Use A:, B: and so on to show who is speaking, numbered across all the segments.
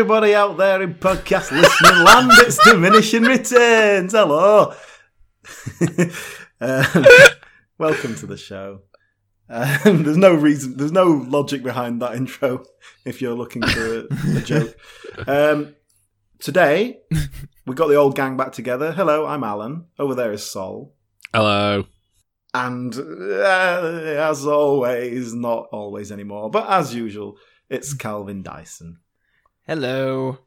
A: everybody out there in podcast listening land. It's diminishing returns. Hello. um, welcome to the show. Um, there's no reason, there's no logic behind that intro if you're looking for a, a joke. Um, today, we got the old gang back together. Hello, I'm Alan. Over there is Sol.
B: Hello.
A: And uh, as always, not always anymore, but as usual, it's Calvin Dyson.
C: Hello.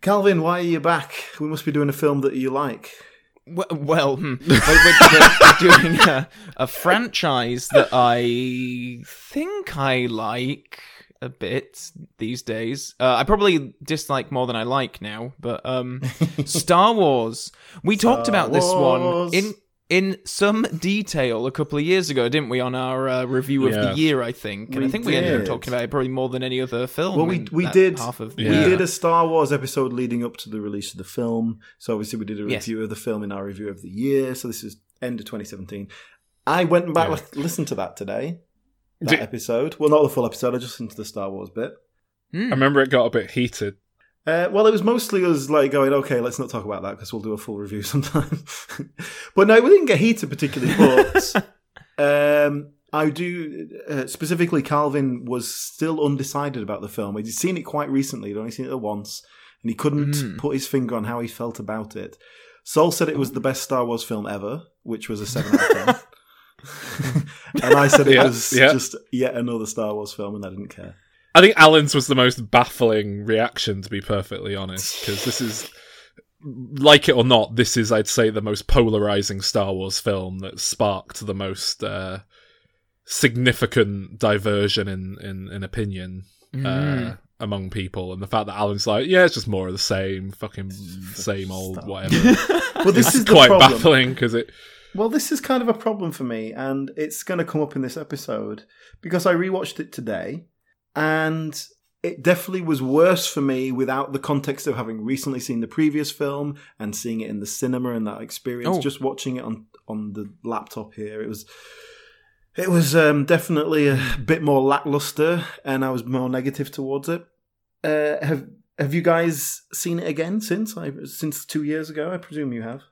A: Calvin, why are you back? We must be doing a film that you like.
C: Well, well hmm. we're, we're, we're doing a, a franchise that I think I like a bit these days. Uh, I probably dislike more than I like now, but um, Star Wars. We
A: Star
C: talked about this one in in some detail a couple of years ago, didn't we? On our uh, review of
B: Yeah.
C: the year, I think, and
A: We
C: I think we ended up talking about it probably more than any other film.
A: Well, we we did
C: half of the
A: we did a Star Wars episode leading up to the release of the film. So obviously we did a
C: Yes.
A: review of the film in our review of the year. So this is end of 2017. I went back
B: Yeah.
A: li- listened to that today. That
B: Did-
A: episode. Well, not the full episode. I just listened to the Star Wars bit.
C: Hmm.
B: I remember it got a bit heated.
A: Uh, well, it was mostly us like going, okay, let's not talk about that because we'll do a full review sometime. but no, we didn't get heated particularly. But um, I do uh, specifically. Calvin was still undecided about the film. He'd seen it quite recently. He'd only seen it once, and he couldn't
C: Mm.
A: put his finger on how he felt about it. Sol said it was the best Star Wars film ever, which was a seven out of ten. and I said it
B: Yeah,
A: was
B: yeah.
A: just yet another Star Wars film, and I didn't care.
B: I think Alan's was the most baffling reaction, to be perfectly honest, because this is, like it or not, this is, I'd say, the most polarizing Star Wars film that sparked the most uh, significant diversion in, in, in opinion
C: Mm.
B: uh, among people. And the fact that Alan's like, yeah, it's just more of the same, fucking same old
A: Stop.
B: whatever.
A: Well, this is
B: quite
A: problem.
B: baffling because it.
A: Well, this is kind of a problem for me, and it's going to come up in this episode because I rewatched it today, and it definitely was worse for me without the context of having recently seen the previous film and seeing it in the cinema and that experience.
C: Oh.
A: Just watching it on on the laptop here, it was it was um, definitely a bit more lackluster, and I was more negative towards it. Uh, have Have you guys seen it again since I since two years ago? I presume you have.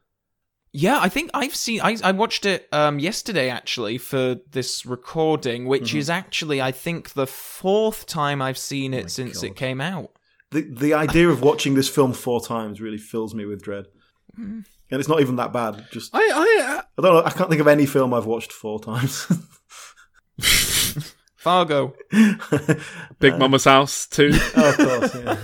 C: Yeah, I think I've seen. I, I watched it um, yesterday actually for this recording, which
A: Mhm.
C: is actually I think the fourth time I've seen
A: Oh
C: it
A: my
C: since
A: God.
C: it came out.
A: The the idea of watching this film four times really fills me with dread.
C: Mm.
A: And it's not even that bad. Just
B: I, I,
A: I don't know. I can't think of any film I've watched four times.
C: Fargo.
B: Big
A: Uh,
B: Mama's House too.
A: oh, of course, yeah.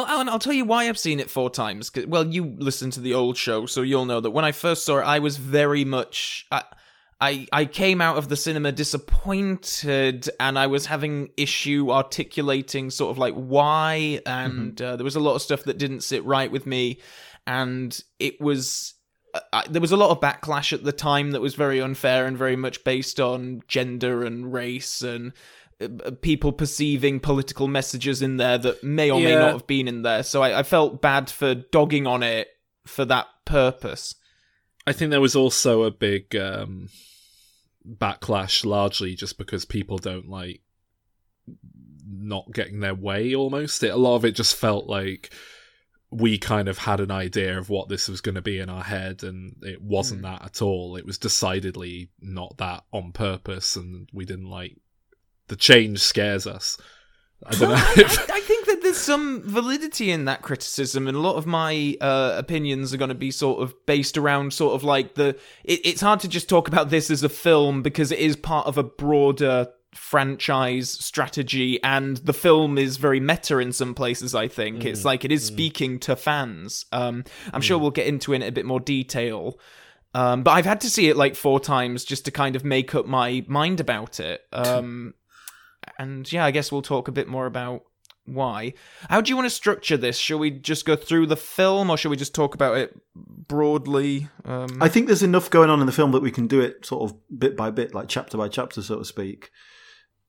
C: Well, Alan, I'll tell you why I've seen it four times. Well, you listened to the old show, so you'll know that when I first saw it, I was very much. I, I, I came out of the cinema disappointed, and I was having issue articulating sort of like why, and uh, there was a lot of stuff that didn't sit right with me, and it was. uh, there was a lot of backlash at the time that was very unfair and very much based on gender and race and people perceiving political messages in there that may or may not have been in there. So I, I felt bad for dogging on it for that purpose.
B: I think there was also a big um, backlash, largely just because people don't like not getting their way. Almost, it, a lot of it just felt like we kind of had an idea of what this was going to be in our head, and it wasn't that at all. It was decidedly not that on purpose, and we didn't like the change. Scares us. I don't know. If,
C: I- I think that there's some validity in that criticism, and a lot of my uh, opinions are going to be sort of based around sort of like the. It, it's hard to just talk about this as a film because it is part of a broader franchise strategy, and the film is very meta in some places. I think it's like it is speaking to fans. Um, I'm sure we'll get into it in a bit more detail. Um, but I've had to see it like four times just to kind of make up my mind about it. Um, and yeah, I guess we'll talk a bit more about why. How do you want to structure this? Shall we just go through the film, or shall we just talk about it broadly? Um,
A: I think there's enough going on in the film that we can do it sort of bit by bit, like chapter by chapter, so to speak.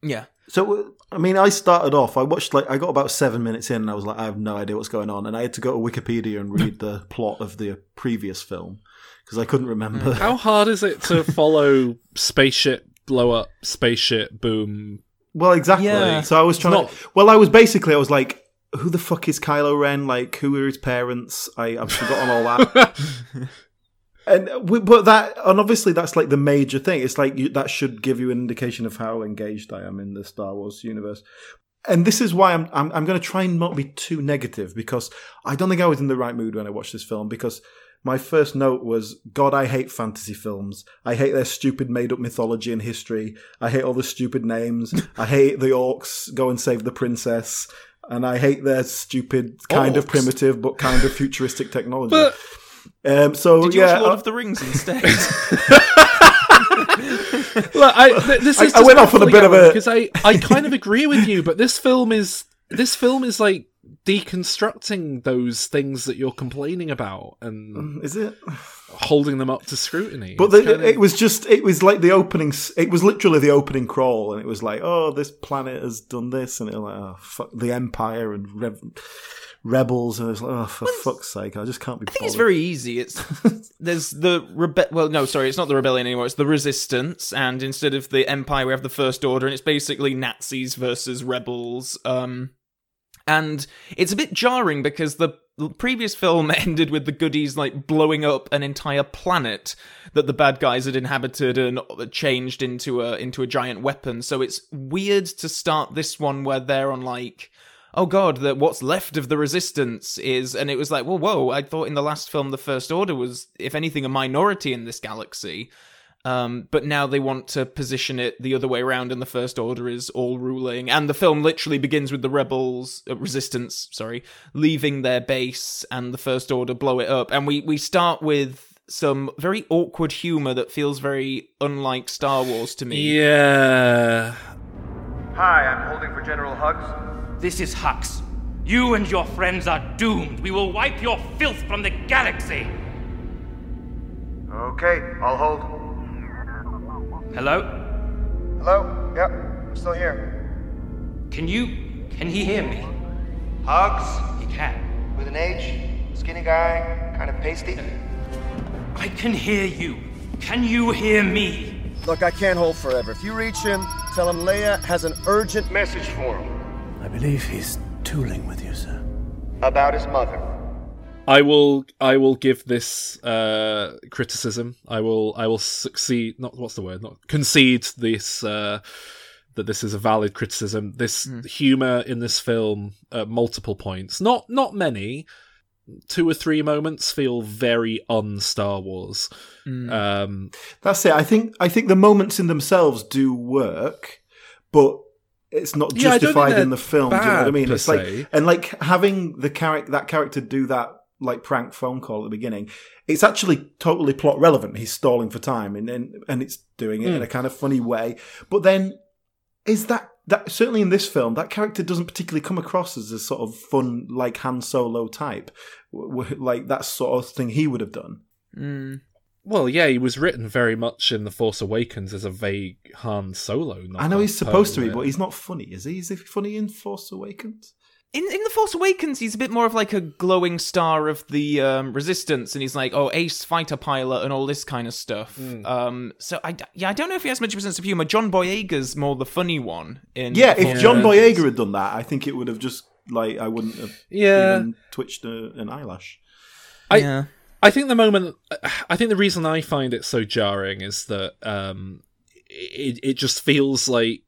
C: yeah,
A: So, I mean, I started off. I watched like I got about seven minutes in, and I was like, I have no idea what's going on, and I had to go to Wikipedia and read the plot of the previous film because I couldn't remember.
B: how hard is it to follow spaceship blow up, spaceship boom,
A: Well, exactly.
C: Yeah.
A: So I was trying
B: not-
A: to. Well, I was basically I was like, who the fuck is Kylo Ren? Like, who are his parents? I I've forgotten all that. and uh, we, but that and obviously that's like the major thing. It's like you, that should give you an indication of how engaged I am in the Star Wars universe. And this is why I'm I'm, I'm going to try and not be too negative because I don't think I was in the right mood when I watched this film because. My first note was, God, I hate fantasy films. I hate their stupid made up mythology and history. I hate all the stupid names. I hate the orcs go and save the princess. And I hate their stupid, kind of primitive but kind of futuristic technology.
B: But
A: um, so
C: Did you
A: yeah,
C: watch Lord
A: I-
C: of the Rings instead?
B: Look, I, th- this
A: I- I went off on a bit of a-
B: because I, I kind of agree with you, but this film is this film is like deconstructing those things that you're complaining about and
A: is it?
B: holding them up to scrutiny.
A: But the,
B: kind of-
A: it was just, it was like the opening, it was literally the opening crawl, and it was like, oh, this planet has done this, and it was like, oh, fuck, the Empire and Rev- Rebels, and it was like, oh, for fuck's sake, I just can't be
C: I think it's very easy. It's there's the rebe- well, no, sorry, it's not the rebellion anymore. It's the resistance, and instead of the empire, we have the first order, and it's basically Nazis versus rebels. Um, and it's a bit jarring because the previous film ended with the goodies like blowing up an entire planet that the bad guys had inhabited and changed into a into a giant weapon. So it's weird to start this one where they're on like oh god, that what's left of the resistance is, and it was like, whoa, whoa. I thought in the last film, the First Order was, if anything, a minority in this galaxy. Um, but now they want to position it the other way around, and the First Order is all ruling. And the film literally begins with the rebels, uh, resistance, sorry, leaving their base, and the First Order blow it up. And we we start with some very awkward humor that feels very unlike Star Wars to me.
B: yeah.
D: Hi, I'm holding for General Hugs.
E: This is Hux. You and your friends are doomed. We will wipe your filth from the galaxy.
D: Okay, I'll hold.
E: Hello?
D: Hello? Yep, I'm still here.
E: Can you. Can he hear me?
D: Hugs?
E: He can.
D: With an H? Skinny guy? Kind of pasty?
E: I can hear you. Can you hear me?
D: Look, I can't hold forever. If you reach him, tell him Leia has an urgent message for him.
F: I believe he's tooling with you, sir.
D: About his mother.
B: I will I will give this uh criticism. I will I will succeed not what's the word? Not concede this uh that this is a valid criticism. This humor in this film at multiple points. Not not many. Two or three moments feel very un Star Wars. Um
A: That's it. I think I think the moments in themselves do work, but it's not
B: Yeah, I don't think
A: justified
B: they're
A: in the film. Do you know what I mean? It's like and like having the character that character do that like prank phone call at the beginning. It's actually totally plot relevant. He's stalling for time, and and, and it's doing it
B: Hmm.
A: in a kind of funny way. But then is that that certainly in this film that character doesn't particularly come across as a sort of fun like Han Solo type, w- w- like that sort of thing he would have done.
C: Mm.
B: well, yeah, he was written very much in The Force Awakens as a vague Han Solo.
A: I know he's supposed to be, but he's not funny, is he? Is he funny in Force Awakens?
C: In in the Force Awakens, he's a bit more of like a glowing star of the um, Resistance, and he's like, oh, ace fighter pilot and all this kind of stuff. Um, so I yeah, I don't know if he has much of a sense of humor. John Boyega's more the funny one. In
A: Yeah, if John
C: Awakens.
A: Boyega had done that, I think it would have just like I wouldn't have
B: Yeah.
A: even twitched a, an eyelash.
B: I-
C: yeah.
B: I think the moment, I think the reason I find it so jarring is that um, it it just feels like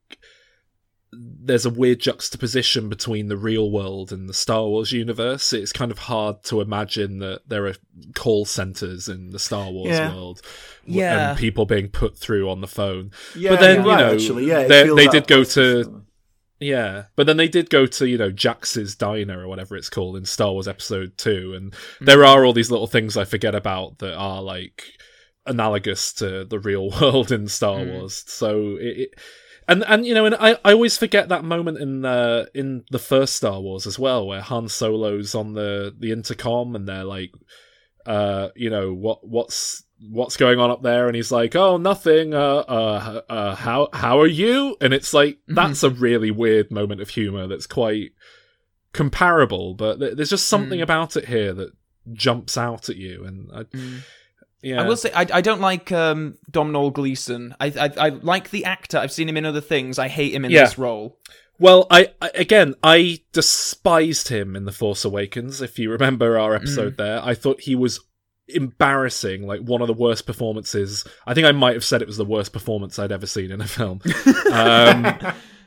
B: there's a weird juxtaposition between the real world and the Star Wars universe. It's kind of hard to imagine that there are call centers in the Star Wars
A: Yeah.
B: world,
C: Yeah.
B: and people being put through on the phone.
A: Yeah,
B: but then
A: you're
B: you
A: right,
B: know,
A: actually, yeah,
B: they, they did go to yeah, but then they did go to you know Jax's diner or whatever it's called in Star Wars Episode Two, and there are all these little things I forget about that are like analogous to the real world in Star Wars. So it, it and and you know, and I, I always forget that moment in uh, in the first Star Wars as well, where Han Solo's on the the intercom and they're like, uh, you know, what what's what's going on up there? And he's like oh nothing. Uh uh, uh how how are you? And it's like that's a really weird moment of humor that's quite comparable but th- there's just something about it here that jumps out at you. And I, Yeah.
C: I will say I, I don't like um, Domhnall Gleeson. I, I I like the actor. I've seen him in other things. I hate him in
B: Yeah.
C: this role.
B: Well, I, I again, I despised him in The Force Awakens. If you remember our episode there, I thought he was embarrassing, like one of the worst performances. I think I might have said it was the worst performance I'd ever seen in a film. um,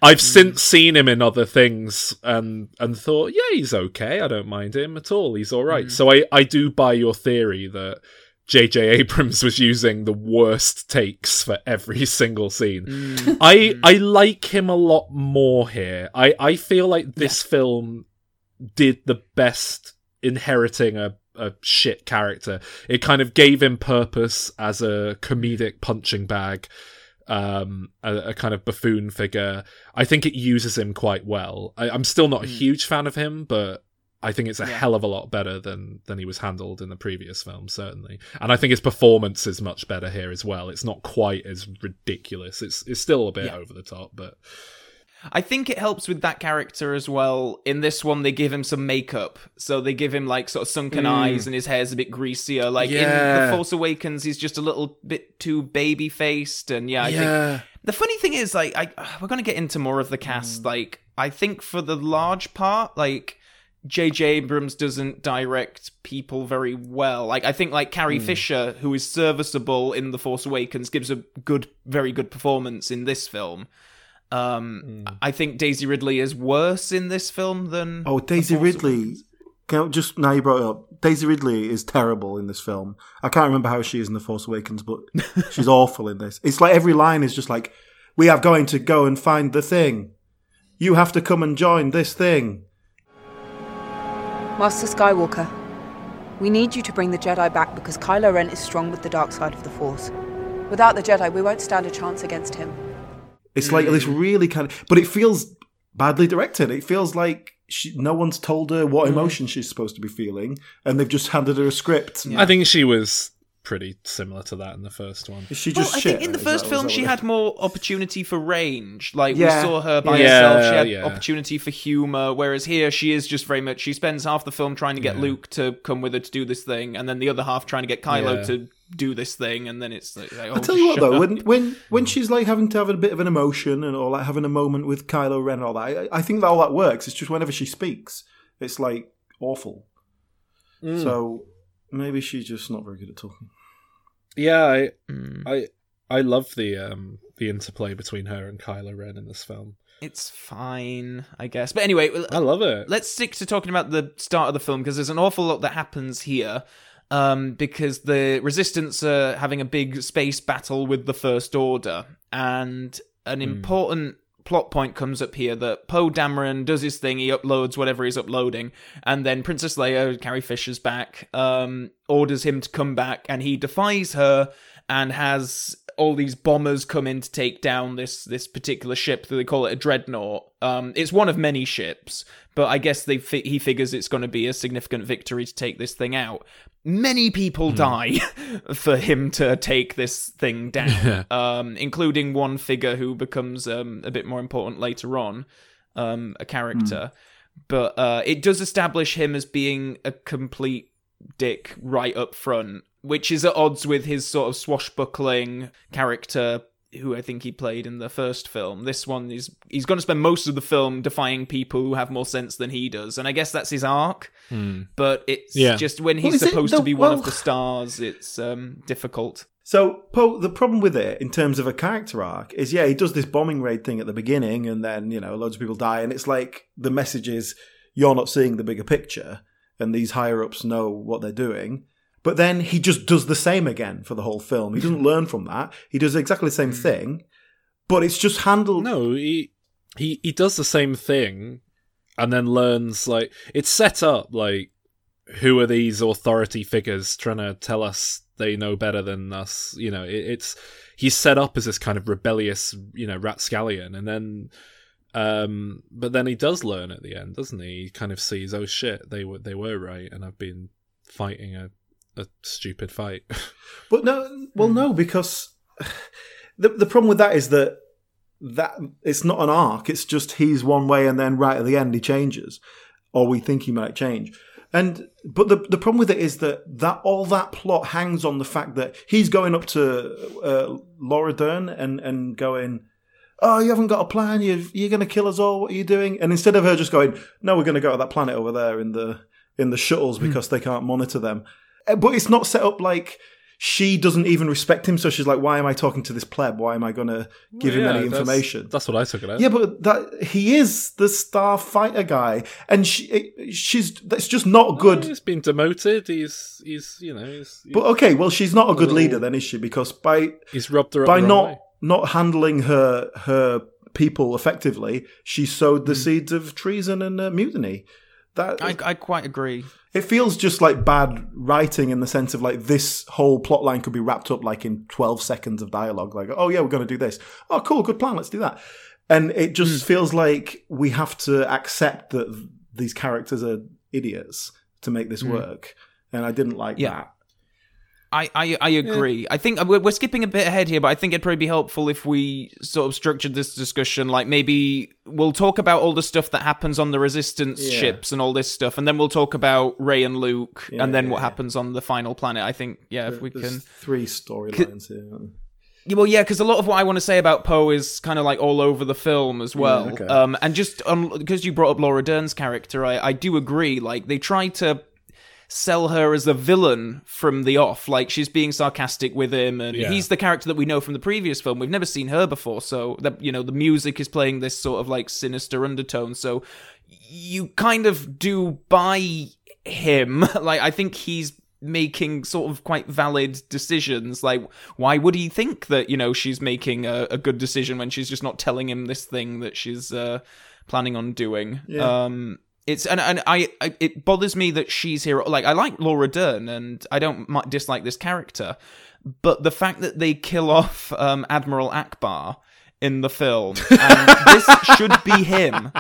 B: I've since seen him in other things and and thought, yeah, he's okay. I don't mind him at all. He's all right. So I I do buy your theory that. J.J. Abrams was using the worst takes for every single scene. Mm. I mm. I like him a lot more here. I I feel like this film did the best inheriting a a shit character. It kind of gave him purpose as a comedic punching bag, um, a, a kind of buffoon figure. I think it uses him quite well. I, I'm still not a mm. huge fan of him, but I think it's a hell of a lot better than than he was handled in the previous film, certainly. And I think his performance is much better here as well. It's not quite as ridiculous. It's it's still a bit over the top, but
C: I think it helps with that character as well. In this one, they give him some makeup, so they give him like sort of sunken hmm. eyes, and his hair's a bit greasier. Like in The Force Awakens, he's just a little bit too baby faced, and yeah, I think The funny thing is, like, I we're gonna get into more of the cast. Hmm. Like, I think for the large part, like, J.J. Abrams doesn't direct people very well. Like, I think like Carrie Fisher, who is serviceable in The Force Awakens, gives a good, very good performance in this film. Um, I think Daisy Ridley is worse in this film than
A: Oh, Daisy Ridley. Can I- just now you brought it up. Daisy Ridley is terrible in this film. I can't remember how she is in The Force Awakens, but she's awful in this. It's like every line is just like, "We are going to go and find the thing. You have to come and join this thing."
G: Master Skywalker, we need you to bring the Jedi back because Kylo Ren is strong with the dark side of the Force. Without the Jedi, we won't stand a chance against him.
A: It's like this really kind of, but it feels badly directed. It feels like she, no one's told her what mm. emotion she's supposed to be feeling, and they've just handed her a script.
B: I think she was pretty similar to that in the first one.
A: Is she
C: Well,
A: just
C: I think in the first
A: that- is
C: film she had more opportunity for range. Like
A: Yeah.
C: we saw her by
B: Yeah,
C: herself. She had
B: yeah.
C: opportunity for humor. Whereas here she is just very much. She spends half the film trying to get Luke to come with her to do this thing, and then the other half trying to get Kylo
B: Yeah.
C: to do this thing. And then it's like, like, oh,
A: I tell you what though,
C: up.
A: when when when she's like having to have a bit of an emotion and or like having a moment with Kylo Ren and all that, I, I think that all that works. It's just whenever she speaks, it's like awful. Mm. So maybe she's just not very good at talking.
B: Yeah, I,
C: Mm.
B: I, I love the um the interplay between her and Kylo Ren in this film.
C: it's fine, I guess. But anyway,
B: I love it.
C: let's stick to talking about the start of the film because there's an awful lot that happens here. Um, because the resistance are having a big space battle with the First Order, and an important plot point comes up here that Poe Dameron does his thing, he uploads whatever he's uploading, and then Princess Leia, Carrie Fisher's back, um, orders him to come back, and he defies her and has all these bombers come in to take down this this particular ship. That they call it a dreadnought. Um, it's one of many ships, but I guess they fi- he figures it's going to be a significant victory to take this thing out. Many people die for him to take this thing down, um, including one figure who becomes um, a bit more important later on, um, a character. But uh, it does establish him as being a complete dick right up front, which is at odds with his sort of swashbuckling character who I think he played in the first film. This one is he's going to spend most of the film defying people who have more sense than he does, and I guess that's his arc. But it's
B: Yeah.
C: just when he's
A: is it
C: supposed to
A: the-
C: be one of the stars, it's um, difficult.
A: So, Poe, the problem with it in terms of a character arc is, yeah, he does this bombing raid thing at the beginning, and then you know loads of people die, and it's like the message is you're not seeing the bigger picture, and these higher ups know what they're doing. But then he just does the same again for the whole film. He doesn't learn from that. He does exactly the same thing, but it's just handled.
B: No, he he he does the same thing, and then learns like it's set up like who are these authority figures trying to tell us they know better than us? You know, it, it's he's set up as this kind of rebellious, you know, rapscallion, and then. Um, but then he does learn at the end, doesn't he? He kind of sees, oh shit, they were they were right, and I've been fighting a a stupid fight.
A: But no, well, no, because the the problem with that is that that it's not an arc. It's just he's one way, and then right at the end he changes, or we think he might change. And but the the problem with it is that that all that plot hangs on the fact that he's going up to uh, Laura Dern and and going, "Oh, you haven't got a plan. You you're going to kill us all. What are you doing?" And instead of her just going, "No, we're going to go to that planet over there in the in the shuttles because they can't monitor them," but it's not set up like. She doesn't even respect him, so she's like, "Why am I talking to this pleb? Why am I going to give him
B: Yeah,
A: any information?"
B: That's, what I took it as.
A: Yeah, but that he is the star fighter guy, and she, she's that's just not good.
B: He's been demoted. He's he's you know he's
A: But okay, well, she's not a good leader then, is she? Because by
B: he's rubbed her up
A: by
B: the
A: not
B: way.
A: not handling her her people effectively, she sowed the seeds of treason and uh, mutiny. That
C: I, I quite agree.
A: It feels just like bad writing in the sense of like this whole plot line could be wrapped up like in 12 seconds of dialogue like oh yeah we're going to do this oh cool good plan let's do that and it just
B: Hmm.
A: feels like we have to accept that these characters are idiots to make this work and i didn't like.
C: Yeah.
A: that
C: I, I, I agree. I think uh, we're, we're skipping a bit ahead here, but I think it'd probably be helpful if we sort of structured this discussion. Like maybe we'll talk about all the stuff that happens on the resistance
A: Yeah.
C: ships and all this stuff, and then we'll talk about Rey and Luke,
A: Yeah,
C: and then
A: yeah,
C: what
A: yeah.
C: happens on the final planet. I think, yeah, if we can.
A: three storylines here
C: Yeah, Well, yeah, because a lot of what I want to say about Poe is kind of like all over the film as mm, well.
A: okay.
C: Um, and just um, because you brought up Laura Dern's character, I, I do agree. Like they try to sell her as a villain from the off, like she's being sarcastic with him, and
B: Yeah.
C: he's the character that we know from the previous film. We've never seen her before, so that you know the music is playing this sort of like sinister undertone. So you kind of do buy him. like I think he's making sort of quite valid decisions. Like why would he think that you know she's making a, a good decision when she's just not telling him this thing that she's uh, planning on doing?
A: Yeah.
C: Um, it's and and I, I it bothers me that she's here. Like I like Laura Dern and I don't dislike this character, but the fact that they kill off um, Admiral Ackbar in the film and this should be him.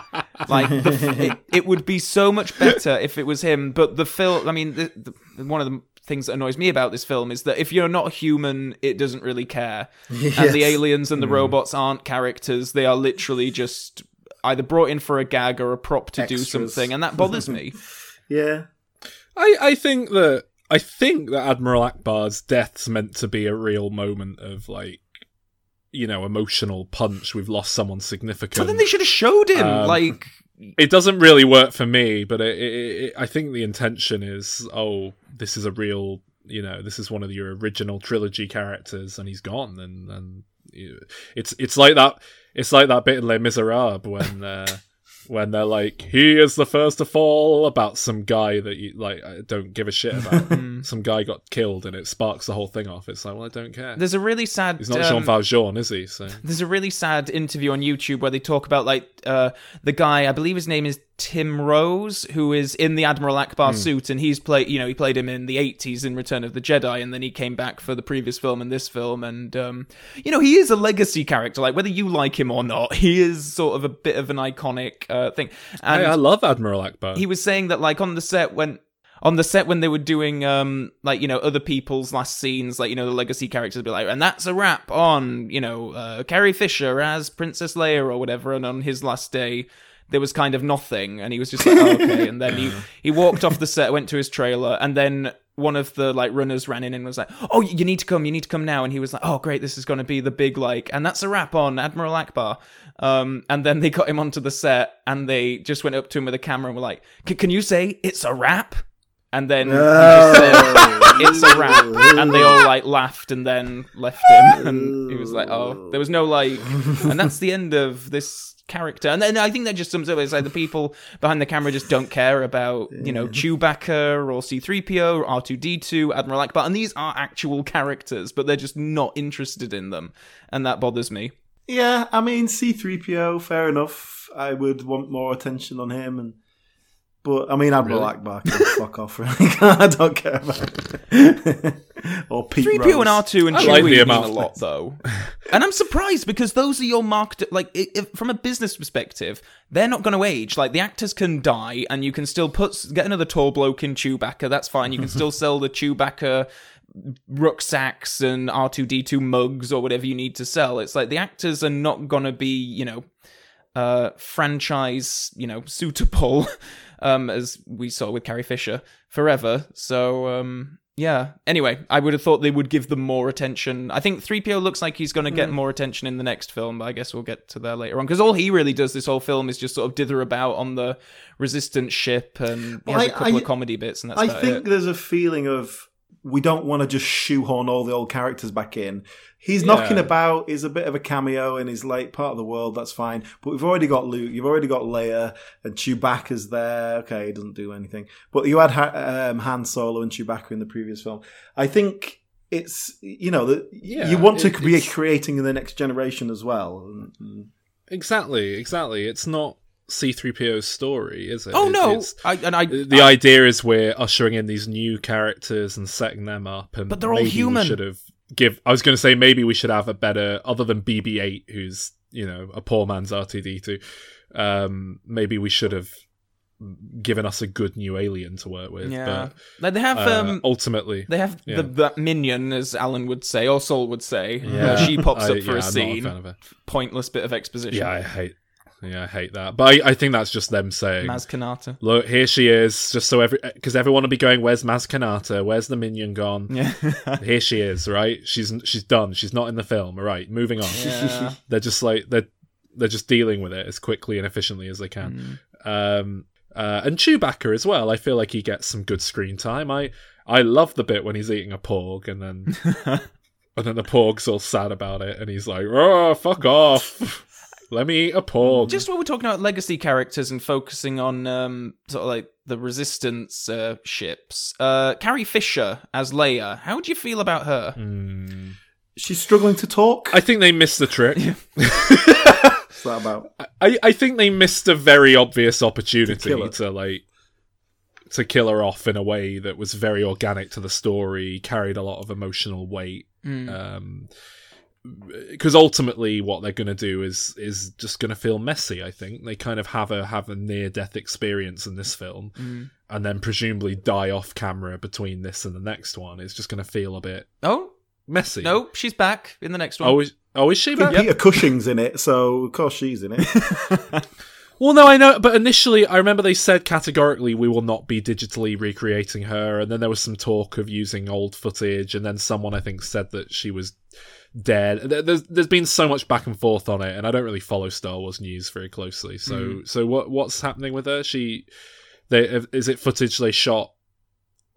C: Like the, it, it would be so much better if it was him but the film i mean the, the, one of the things that annoys me about this film is that if you're not human it doesn't really care. And the aliens and the robots aren't characters they are literally just either brought in for a gag or a prop to do something and that bothers me
A: yeah
B: I I think that I think that Admiral Ackbar's death's meant to be a real moment of like you know emotional punch. We've lost someone significant.
C: so then they should have showed him
B: Um,
C: like
B: it doesn't really work for me, but it, it, it, I think the intention is, oh, this is a real, you know, this is one of your original trilogy characters, and he's gone, and and you- it's it's like that, it's like that bit in Les Miserables when. Uh, when they're like, "He is the first to fall," about some guy that you like I don't give a shit about. some guy got killed, and it sparks the whole thing off. It's like, well, I don't care.
C: there's a really sad
B: He's not
C: um,
B: Jean Valjean, is he? So
C: There's a really sad interview on YouTube where they talk about like uh, the guy, I believe his name is Tim Rose, who is in the Admiral Ackbar suit, and he's played, you know, he played him in the 80s in Return of the Jedi, and then he came back for the previous film and this film, and um, you know, he is a legacy character. Like whether you like him or not, he is sort of a bit of an iconic uh, thing. And
B: Hey, I love Admiral Ackbar.
C: he was saying that like on the set when on the set when they were doing um like you know other people's last scenes like you know the legacy characters would be like and that's a wrap on you know uh, Carrie Fisher as Princess Leia or whatever and on his last day there was kind of nothing and he was just like oh, okay and then he he walked off the set went to his trailer and then one of the like runners ran in and was like oh you need to come you need to come now and he was like oh great this is going to be the big like and that's a wrap on Admiral Ackbar um, and then they got him onto the set and they just went up to him with a camera and were like, Can you say it's a wrap?" And then he just said, It's a wrap," And they all like laughed and then left him. And he was like, Oh, there was no like. And that's the end of this character. And then I think that just sums up it's like the people behind the camera just don't care about, you know, Chewbacca or C3PO or R2D2, Admiral Ackbar. And these are actual characters, but they're just not interested in them. And that bothers me.
A: Yeah, I mean C3PO, fair enough. I would want more attention on him and but I mean Admiral
B: Really?
A: Ackbar can fuck off really. I don't care about it. or Pete
C: Three
A: Rose.
C: PO and R two and
B: I
C: Chewie
B: like the
C: mean
B: amount
C: a lot though, and I'm surprised because those are your marked like if, from a business perspective, they're not going to age. Like the actors can die, and you can still put get another tall bloke in Chewbacca. That's fine. You can still sell the Chewbacca rucksacks and R two D two mugs or whatever you need to sell. It's like the actors are not going to be you know uh, franchise, you know, suitable. Um, as we saw with Carrie Fisher forever. So um, yeah. Anyway, I would have thought they would give them more attention. I think 3PO looks like he's going to get more attention in the next film, but I guess we'll get to that later on. Because all he really does this whole film is just sort of dither about on the Resistance ship and has
A: I-
C: a couple
A: I-
C: of comedy bits, and that's
A: I think
C: it.
A: there's a feeling of we don't want to just shoehorn all the old characters back in. He's
B: Yeah.
A: knocking about, is a bit of a cameo and he's like part of the world, that's fine. But we've already got Luke, you've already got Leia, and Chewbacca's there. Okay, he doesn't do anything. But you had ha- um, Han Solo and Chewbacca in the previous film. I think it's, you know, that
B: Yeah,
A: you want to
B: it-
A: be creating the next generation as well. And-
B: Exactly, exactly. It's not C3PO's story, is it?
C: Oh
B: It-
C: no, I, and I
B: the
C: I-
B: idea is we're ushering in these new characters and setting them up, and
C: But they're all human.
B: We should have give. I was going to say maybe we should have a better, other than BB-8, who's you know a poor man's R2D2. Um, maybe we should have given us a good new alien to work with.
C: yeah, Like, they have
B: uh,
C: um,
B: ultimately,
C: They have
B: Yeah.
C: the that minion, as Alan would say, or Sol would say.
B: Yeah.
C: She pops
B: I-
C: up for
B: yeah,
C: a
B: a
C: scene.
B: her.
C: Pointless bit of exposition.
B: yeah, I hate. Yeah, I hate that. But I, I think that's just them saying,
C: Maz Kanata.
B: "Look, here she is." Just so every because everyone will be going, "Where's Maz Kanata? Where's the minion gone?"
C: Yeah.
B: here she is, right? She's she's done. She's not in the film. All right, moving on.
C: Yeah.
B: they're just like they're they're just dealing with it as quickly and efficiently as they can. Um, uh, and Chewbacca as well. I feel like he gets some good screen time. I I love the bit when he's eating a porg and then and then the porg's all sad about it and he's like, "Oh, fuck off." Let me eat a porg.
C: Just when we're talking about legacy characters and focusing on um, sort of like the resistance uh, ships, uh, Carrie Fisher as Leia. How would you feel about her?
B: Hmm.
A: she's struggling to talk.
B: I think they missed the trick.
A: What's that about?
B: I, I think they missed a very obvious opportunity
A: To
B: to, like to kill her off in a way that was very organic to the story, carried a lot of emotional weight.
C: Mm.
B: Um, because ultimately, what they're going to do is is just going to feel messy. I think they kind of have a have a near death experience in this film,
C: Mm.
B: and then presumably die off camera between this and the next one. It's just going to feel a bit
C: Oh
B: messy.
C: no, she's back in the next one.
B: Oh, is, oh, is she back?
A: Peter Cushing's in it, so of course she's in it.
B: Well, no, I know, but initially, I remember they said categorically we will not be digitally recreating her, and then there was some talk of using old footage, and then someone I think said that she was dead. There- There's there's been so much back and forth on it, and I don't really follow Star Wars news very closely. So so what what's happening with her? She, they is it footage they shot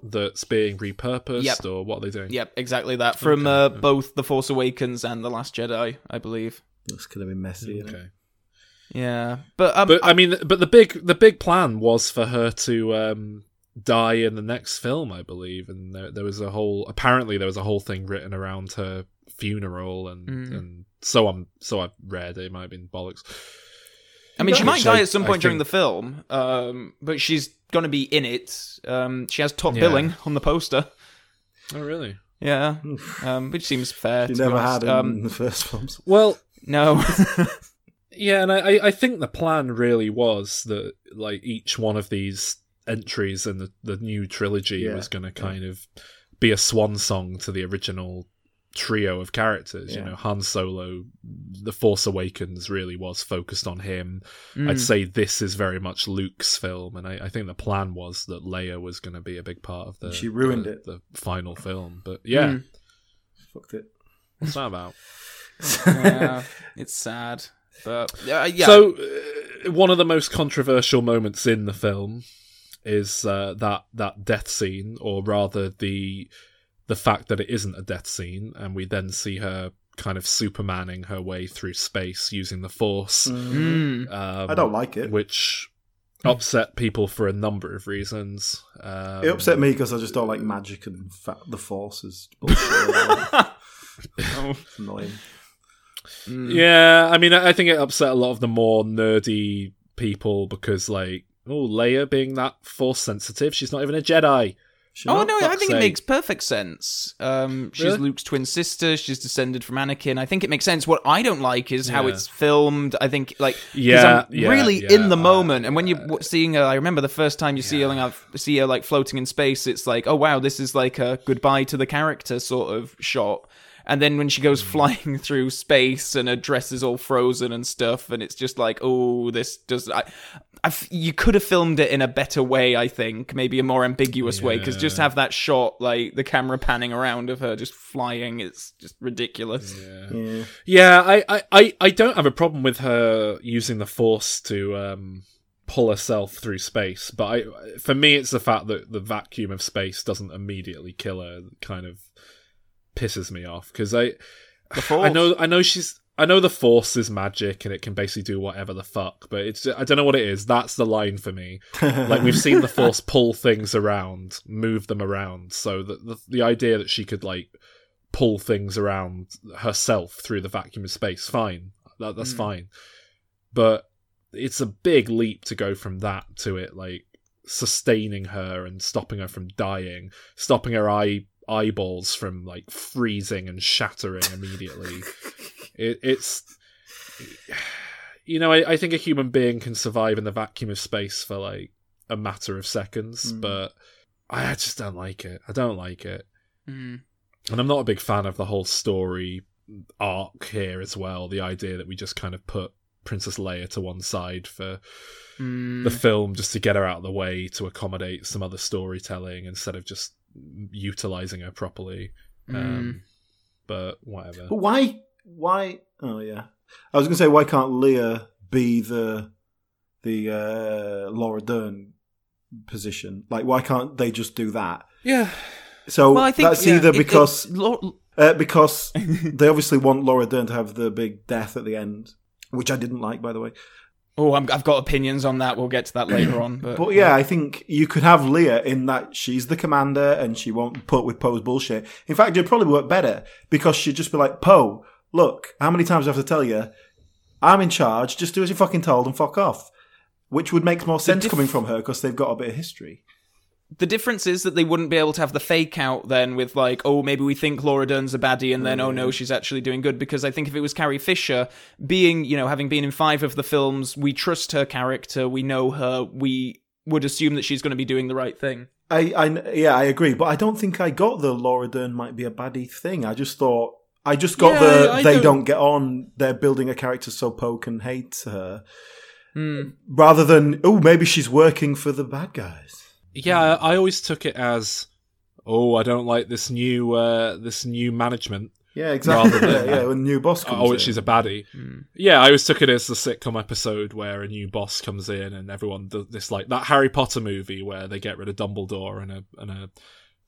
B: that's being repurposed,
C: Yep.
B: or what are they doing?
C: Yep, exactly that from uh, both The Force Awakens and The Last Jedi, I believe.
A: It's gonna be messy.
B: Okay.
C: Yeah, but um,
B: But I mean, but the big the big plan was for her to um, die in the next film, I believe, and there, there was a whole apparently there was a whole thing written around her funeral, and
C: Mm.
B: and so I'm so I read it might have been bollocks.
C: I mean, she
B: Which
C: might
B: I-
C: die at some
B: I
C: point during the film, um, but she's going to be in it. Um, she has top
B: Yeah.
C: billing on the poster.
B: Oh really?
C: Yeah, um, which seems fair.
A: She never
C: honest.
A: had in
C: Um,
A: the first films.
B: Well,
C: no,
B: yeah, and I I- I think the plan really was that like each one of these entries in the the new trilogy
A: Yeah,
B: was going to kind of be a swan song to the original trio of characters. You know, Han Solo, The Force Awakens really was focused on him.
C: Mm.
B: I'd say this is very much Luke's film, and I, I think the plan was that Leia was going to be a big part of the.
A: She ruined
B: the,
A: it.
B: The final film, but yeah,
C: Mm.
A: Fucked it.
B: what's that about?
C: yeah, it's sad, but uh, yeah.
B: So, uh, one of the most controversial moments in the film is uh, that that death scene, or rather the the fact that it isn't a death scene, and we then see her kind of supermaning her way through space using the Force.
C: Mm.
B: Um,
A: I don't like it.
B: which upset people for a number of reasons. Um,
A: It upset me because I just don't like magic and fa- the Force is bullshit. Annoying.
C: Mm.
B: Yeah, I mean, I I think it upset a lot of the more nerdy people because, like, oh, Leia being that force sensitive, she's not even a Jedi.
A: Should
C: Oh
A: not-
C: no, I
B: fuck's
C: think it makes perfect sense. Um, she's
B: Really?
C: Luke's twin sister. She's descended from Anakin. I think it makes sense. What I don't like is how
B: Yeah.
C: it's filmed. I think like
B: Yeah,
C: I'm
B: yeah,
C: really
B: yeah,
C: in the
B: uh,
C: moment. And when you're w- seeing her, I remember the first time you see her, like, see her like floating in space. It's like, oh wow, this is like a goodbye to the character sort of shot. And then when she
B: Hmm.
C: goes flying through space and her dress is all frozen and stuff, and it's just like, oh, this does. I, I've, you could have filmed it in a better way, I think, maybe a more ambiguous way, because just have that shot, like the camera panning around of her just flying, it's just ridiculous.
A: Yeah.
B: Yeah, I, I, I, I don't have a problem with her using the force to um, pull herself through space, but I, for me, it's the fact that the vacuum of space doesn't immediately kill her that kind of pisses me off because I, I know, I know she's. I know the force is magic and it can basically do whatever the fuck, but it's I don't know what it is. That's the line for me. like we've seen the force pull things around, move them around. So the, the the idea that she could like pull things around herself through the vacuum of space, fine, that, that's hmm. fine. But it's a big leap to go from that to it like sustaining her and stopping her from dying, stopping her eye eyeballs from like freezing and shattering immediately. it, it's you know, I, I think a human being can survive in the vacuum of space for like a matter of seconds,
A: Mm.
B: but I just don't like it. I don't like it.
C: Mm.
B: And I'm not a big fan of the whole story arc here as well. The idea that we just kind of put Princess Leia to one side for
C: Mm.
B: the film just to get her out of the way to accommodate some other storytelling instead of just utilizing her properly.
C: Mm.
B: Um, but whatever.
A: But why? Why? Oh yeah, I was going to say why can't Leah be the the uh, Laura Dern position? Like why can't they just do that?
B: Yeah.
A: So
C: Well, I think
A: that's
C: yeah,
A: either
C: it- it-
A: because
C: Lo-
A: uh, because they obviously want Laura Dern to have the big death at the end, which I didn't like, by the way.
C: oh, I'm, I've got opinions on that. We'll get to that later on. But,
A: But yeah, I think you could have Leah in that she's the commander and she won't put with Poe's bullshit. In fact, it'd probably work better because she'd just be like, Poe, look, how many times do I have to tell you? I'm in charge. Just do as you're fucking told and fuck off. Which would make more sense
C: diff-
A: coming from her because they've got a bit of history.
C: the difference is that they wouldn't be able to have the fake out then with like, oh, maybe we think Laura Dern's a baddie, and then oh no, she's actually doing good. Because I think if it was Carrie Fisher, being you know having been in five of the films, we trust her character, we know her, we would assume that she's going to be doing the right thing.
A: I, I, yeah, I agree, but I don't think I got the Laura Dern might be a baddie thing. I just thought I just got
B: Yeah,
A: the
B: I
A: they
B: don't-
A: don't... get on. They're building a character so Poe can hate her,
C: Hmm.
A: rather than oh maybe she's working for the bad guys.
B: Yeah, I always took it as, oh, I don't like this new uh, this new management.
A: Yeah, exactly.
B: Rather
A: yeah,
B: than-
A: yeah, when new boss comes
B: Oh,
A: in.
B: she's a baddie. Yeah, I always took it as the sitcom episode where a new boss comes in and everyone does this like that Harry Potter movie where they get rid of Dumbledore and a and a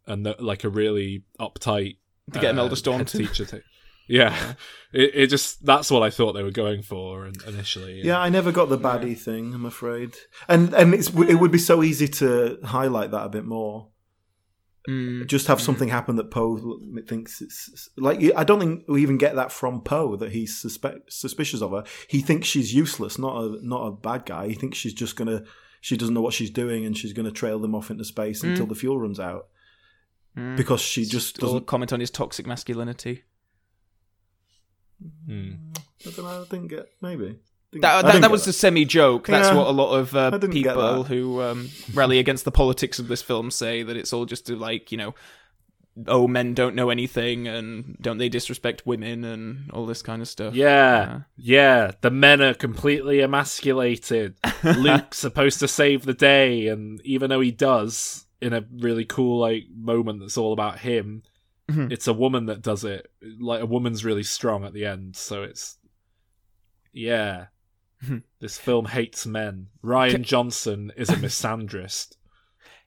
B: and the, like a really uptight
C: To get an uh,
B: head
C: Staunton.
B: teacher. To, yeah, it, it just that's what I thought they were going for in- initially.
A: Yeah, I never got the baddie thing. I'm afraid, and and it's it would be so easy to highlight that a bit more.
C: Mm.
A: Just have mm. something happen that Poe thinks it's like I don't think we even get that from Poe that he's suspect, suspicious of her. He thinks she's useless, not a not a bad guy. He thinks she's just gonna she doesn't know what she's doing and she's gonna trail them off into space mm. until the fuel runs out because she just
C: Still
A: doesn't.
C: comment on his toxic masculinity.
B: Hmm.
A: I don't know. I didn't get maybe. Didn't-
C: That,
A: I
C: that,
A: didn't
C: that was a semi joke. That's
A: Yeah.
C: what a lot of uh,
A: I didn't get
C: people who um, rally against the politics of this film say that it's all just to like you know, oh men don't know anything and don't they disrespect women and all this kind of stuff.
B: Yeah, yeah. The men are completely emasculated. Luke's supposed to save the day, and even though he does in a really cool like moment that's all about him, it's a woman that does it. Like a woman's really strong at the end, so it's yeah. this film hates men. Rian Johnson is a misandrist.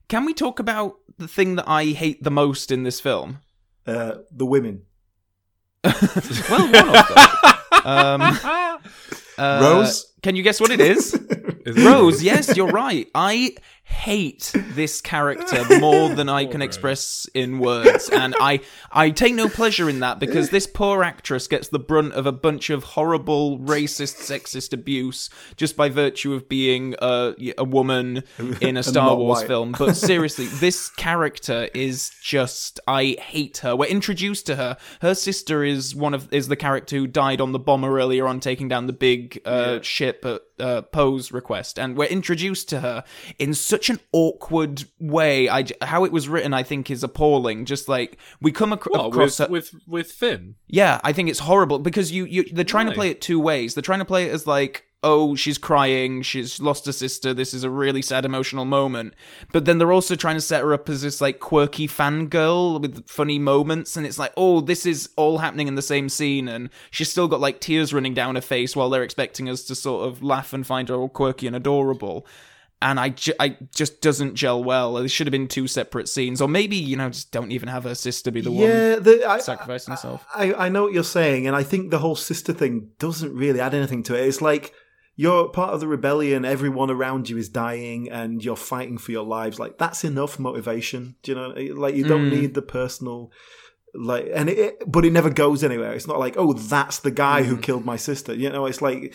C: Can we talk about the thing that I hate the most in this film?
A: uh, the women.
C: Well, one of them. um, uh,
A: Rose?
C: Can you guess what it is?
B: Is it-
C: Rose, yes, you're right. I hate this character more than I can express in words, and I I take no pleasure in that because this poor actress gets the brunt of a bunch of horrible racist, sexist abuse just by virtue of being a, a woman in a Star Wars
A: white.
C: film. But seriously, this character is just I hate her. We're introduced to her. Her sister is one of is the character who died on the bomber earlier on, taking down the big uh, ship at uh, Poe's request, and we're introduced to her in such an awkward way. I how it was written, I think, is appalling. Just like we come ac-
B: What,
C: across
B: with,
C: her-
B: with with Finn?
C: yeah, I think it's horrible because you, you they're trying to play it two ways. They're trying to play it as like, oh, she's crying, she's lost her sister, this is a really sad emotional moment. But then they're also trying to set her up as this like quirky fangirl with funny moments, and it's like, oh, this is all happening in the same scene, and she's still got like tears running down her face while they're expecting us to sort of laugh and find her all quirky and adorable. And I, ju- I just doesn't gel well. It should have been two separate scenes, or maybe you know just don't even have her sister be the
A: yeah,
C: one
A: the, I,
C: sacrificing herself.
A: I, I know what you're saying, and I think the whole sister thing doesn't really add anything to it. It's like you're part of the rebellion, everyone around you is dying, and you're fighting for your lives. Like that's enough motivation. Do you know? Like you don't
C: Mm.
A: need the personal. Like and it, but it never goes anywhere. It's not like oh that's the guy
C: Mm.
A: who killed my sister. You know, it's like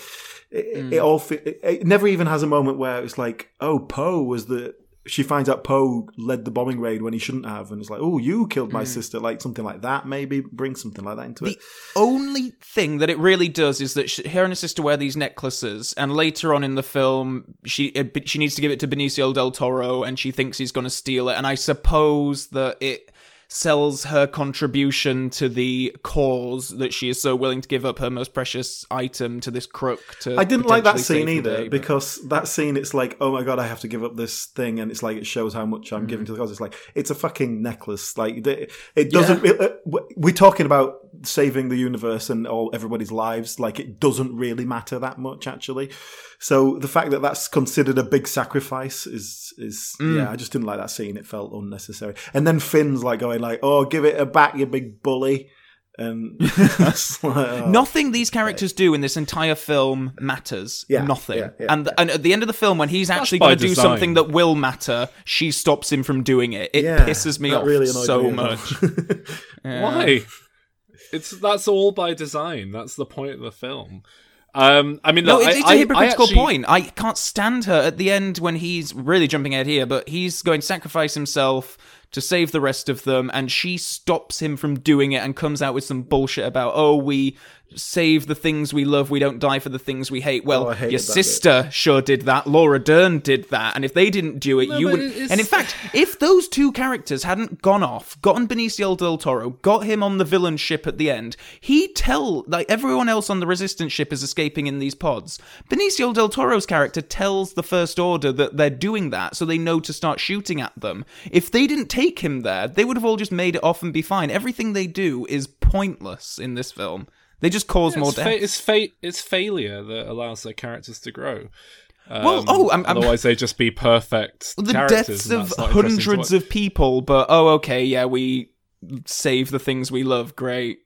A: it, it all. It, it never even has a moment where it's like oh Poe was the. She finds out Poe led the bombing raid when he shouldn't have, and it's like, "Oh, you killed my sister!" Like something like that. Maybe bring something like that into it.
C: The only thing that it really does is that she, her and her sister wear these necklaces, and later on in the film, she she needs to give it to Benicio del Toro, and she thinks he's going to steal it. And I suppose that it sells her contribution to the cause that she is so willing to give up her most precious item to this crook. To
A: I didn't like that scene either
C: day,
A: because that scene it's like oh my god I have to give up this thing and it's like it shows how much I'm
C: Mm.
A: giving to the cause. It's like it's a fucking necklace. Like it, it doesn't. it- uh, we're talking about saving the universe and all everybody's lives. Like it doesn't really matter that much actually. So the fact that that's considered a big sacrifice is is
C: Mm.
A: yeah. I just didn't like that scene. It felt unnecessary. And then Finn's like going like oh give it a back you big bully. And it's like, oh.
C: Nothing these characters do in this entire film matters.
A: Yeah,
C: Nothing.
A: yeah, yeah,
C: and and at the end of the film, when he's actually
B: by
C: going to do something that will matter, she stops him from doing it. It
A: Yeah,
C: pisses me off
A: really
C: so
A: me.
C: much. Yeah.
B: Why? It's that's all by design. That's the point of the film. Um, I mean,
C: No,
B: look,
C: it's,
B: I-
C: it's
B: I-
C: a
B: I
C: hypocritical
B: actually-
C: point. I can't stand her at the end when he's really jumping ahead here, but he's going to sacrifice himself to save the rest of them, and she stops him from doing it and comes out with some bullshit about, oh, we save the things we love, we don't die for the things we hate. Well,
A: Oh, I
C: your
A: that
C: sister sure did that. Laura Dern did that, and if they didn't do it,
B: No,
C: you
B: but
C: would.
B: it's-
C: And in fact, if those two characters hadn't gone off, gotten Benicio del Toro, got him on the villain ship at the end, he tell like everyone else on the resistance ship is escaping in these pods. Benicio del Toro's character tells the First Order that they're doing that so they know to start shooting at them. If they didn't take him there, they would have all just made it off and be fine. Everything they do is pointless in this film. They just cause more death.
B: fa- it's fate. It's failure that allows their characters to grow. Um,
C: Well, oh, I'm- I'm-
B: otherwise they just be perfect.
C: the deaths of
B: that's not interesting to
C: hundreds of people, but oh, okay, yeah, we save the things we love. Great.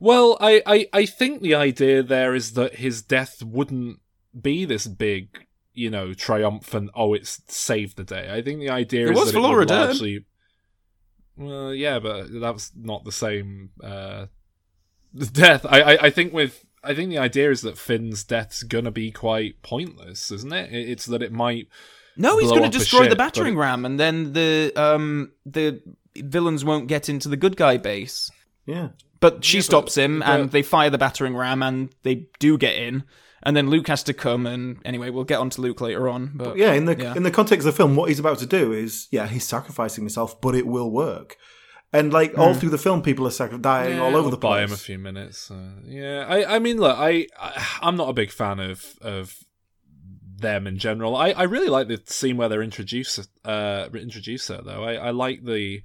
B: Well, I, I, I think the idea there is that his death wouldn't be this big, you know, triumphant. Oh, it's saved the day. I think the idea
C: It
B: is
C: was
B: that
C: for
B: it would
C: Dern.
B: largely. Well, yeah, but that was not the same uh, death. I, I, I think with I think the idea is that Finn's death's gonna be quite pointless, isn't it? It- It's that it might.
C: No, he's
B: gonna
C: destroy
B: ship,
C: the battering
B: it-
C: ram, and then the um the villains won't get into the good guy base.
A: yeah.
C: But she
B: Yeah, but-
C: stops him,
B: but-
C: and they fire the battering ram, and they do get in. And then Luke has to come, and anyway, we'll get on to Luke later on. But
A: yeah, in the
C: yeah.
A: in the context of the film, what he's about to do is, yeah, he's sacrificing himself, but it will work. And like all through the film, people are sacri- dying all over the place.
B: buy him a few minutes. Uh, yeah, I, I mean, look, I, I, I'm not a big fan of of them in general. I, I really like the scene where they're introduced, uh, introduce her though. I, I like the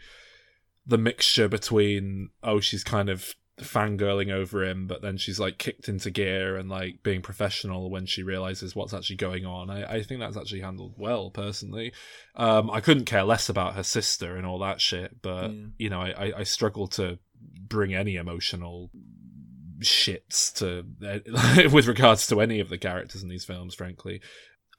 B: the mixture between oh, she's kind of fangirling over him, but then she's like kicked into gear and like being professional when she realizes what's actually going on. I, I think that's actually handled well, personally. Um, I couldn't care less about her sister and all that shit, but you know, I, I, I struggle to bring any emotional shits to with regards to any of the characters in these films. Frankly,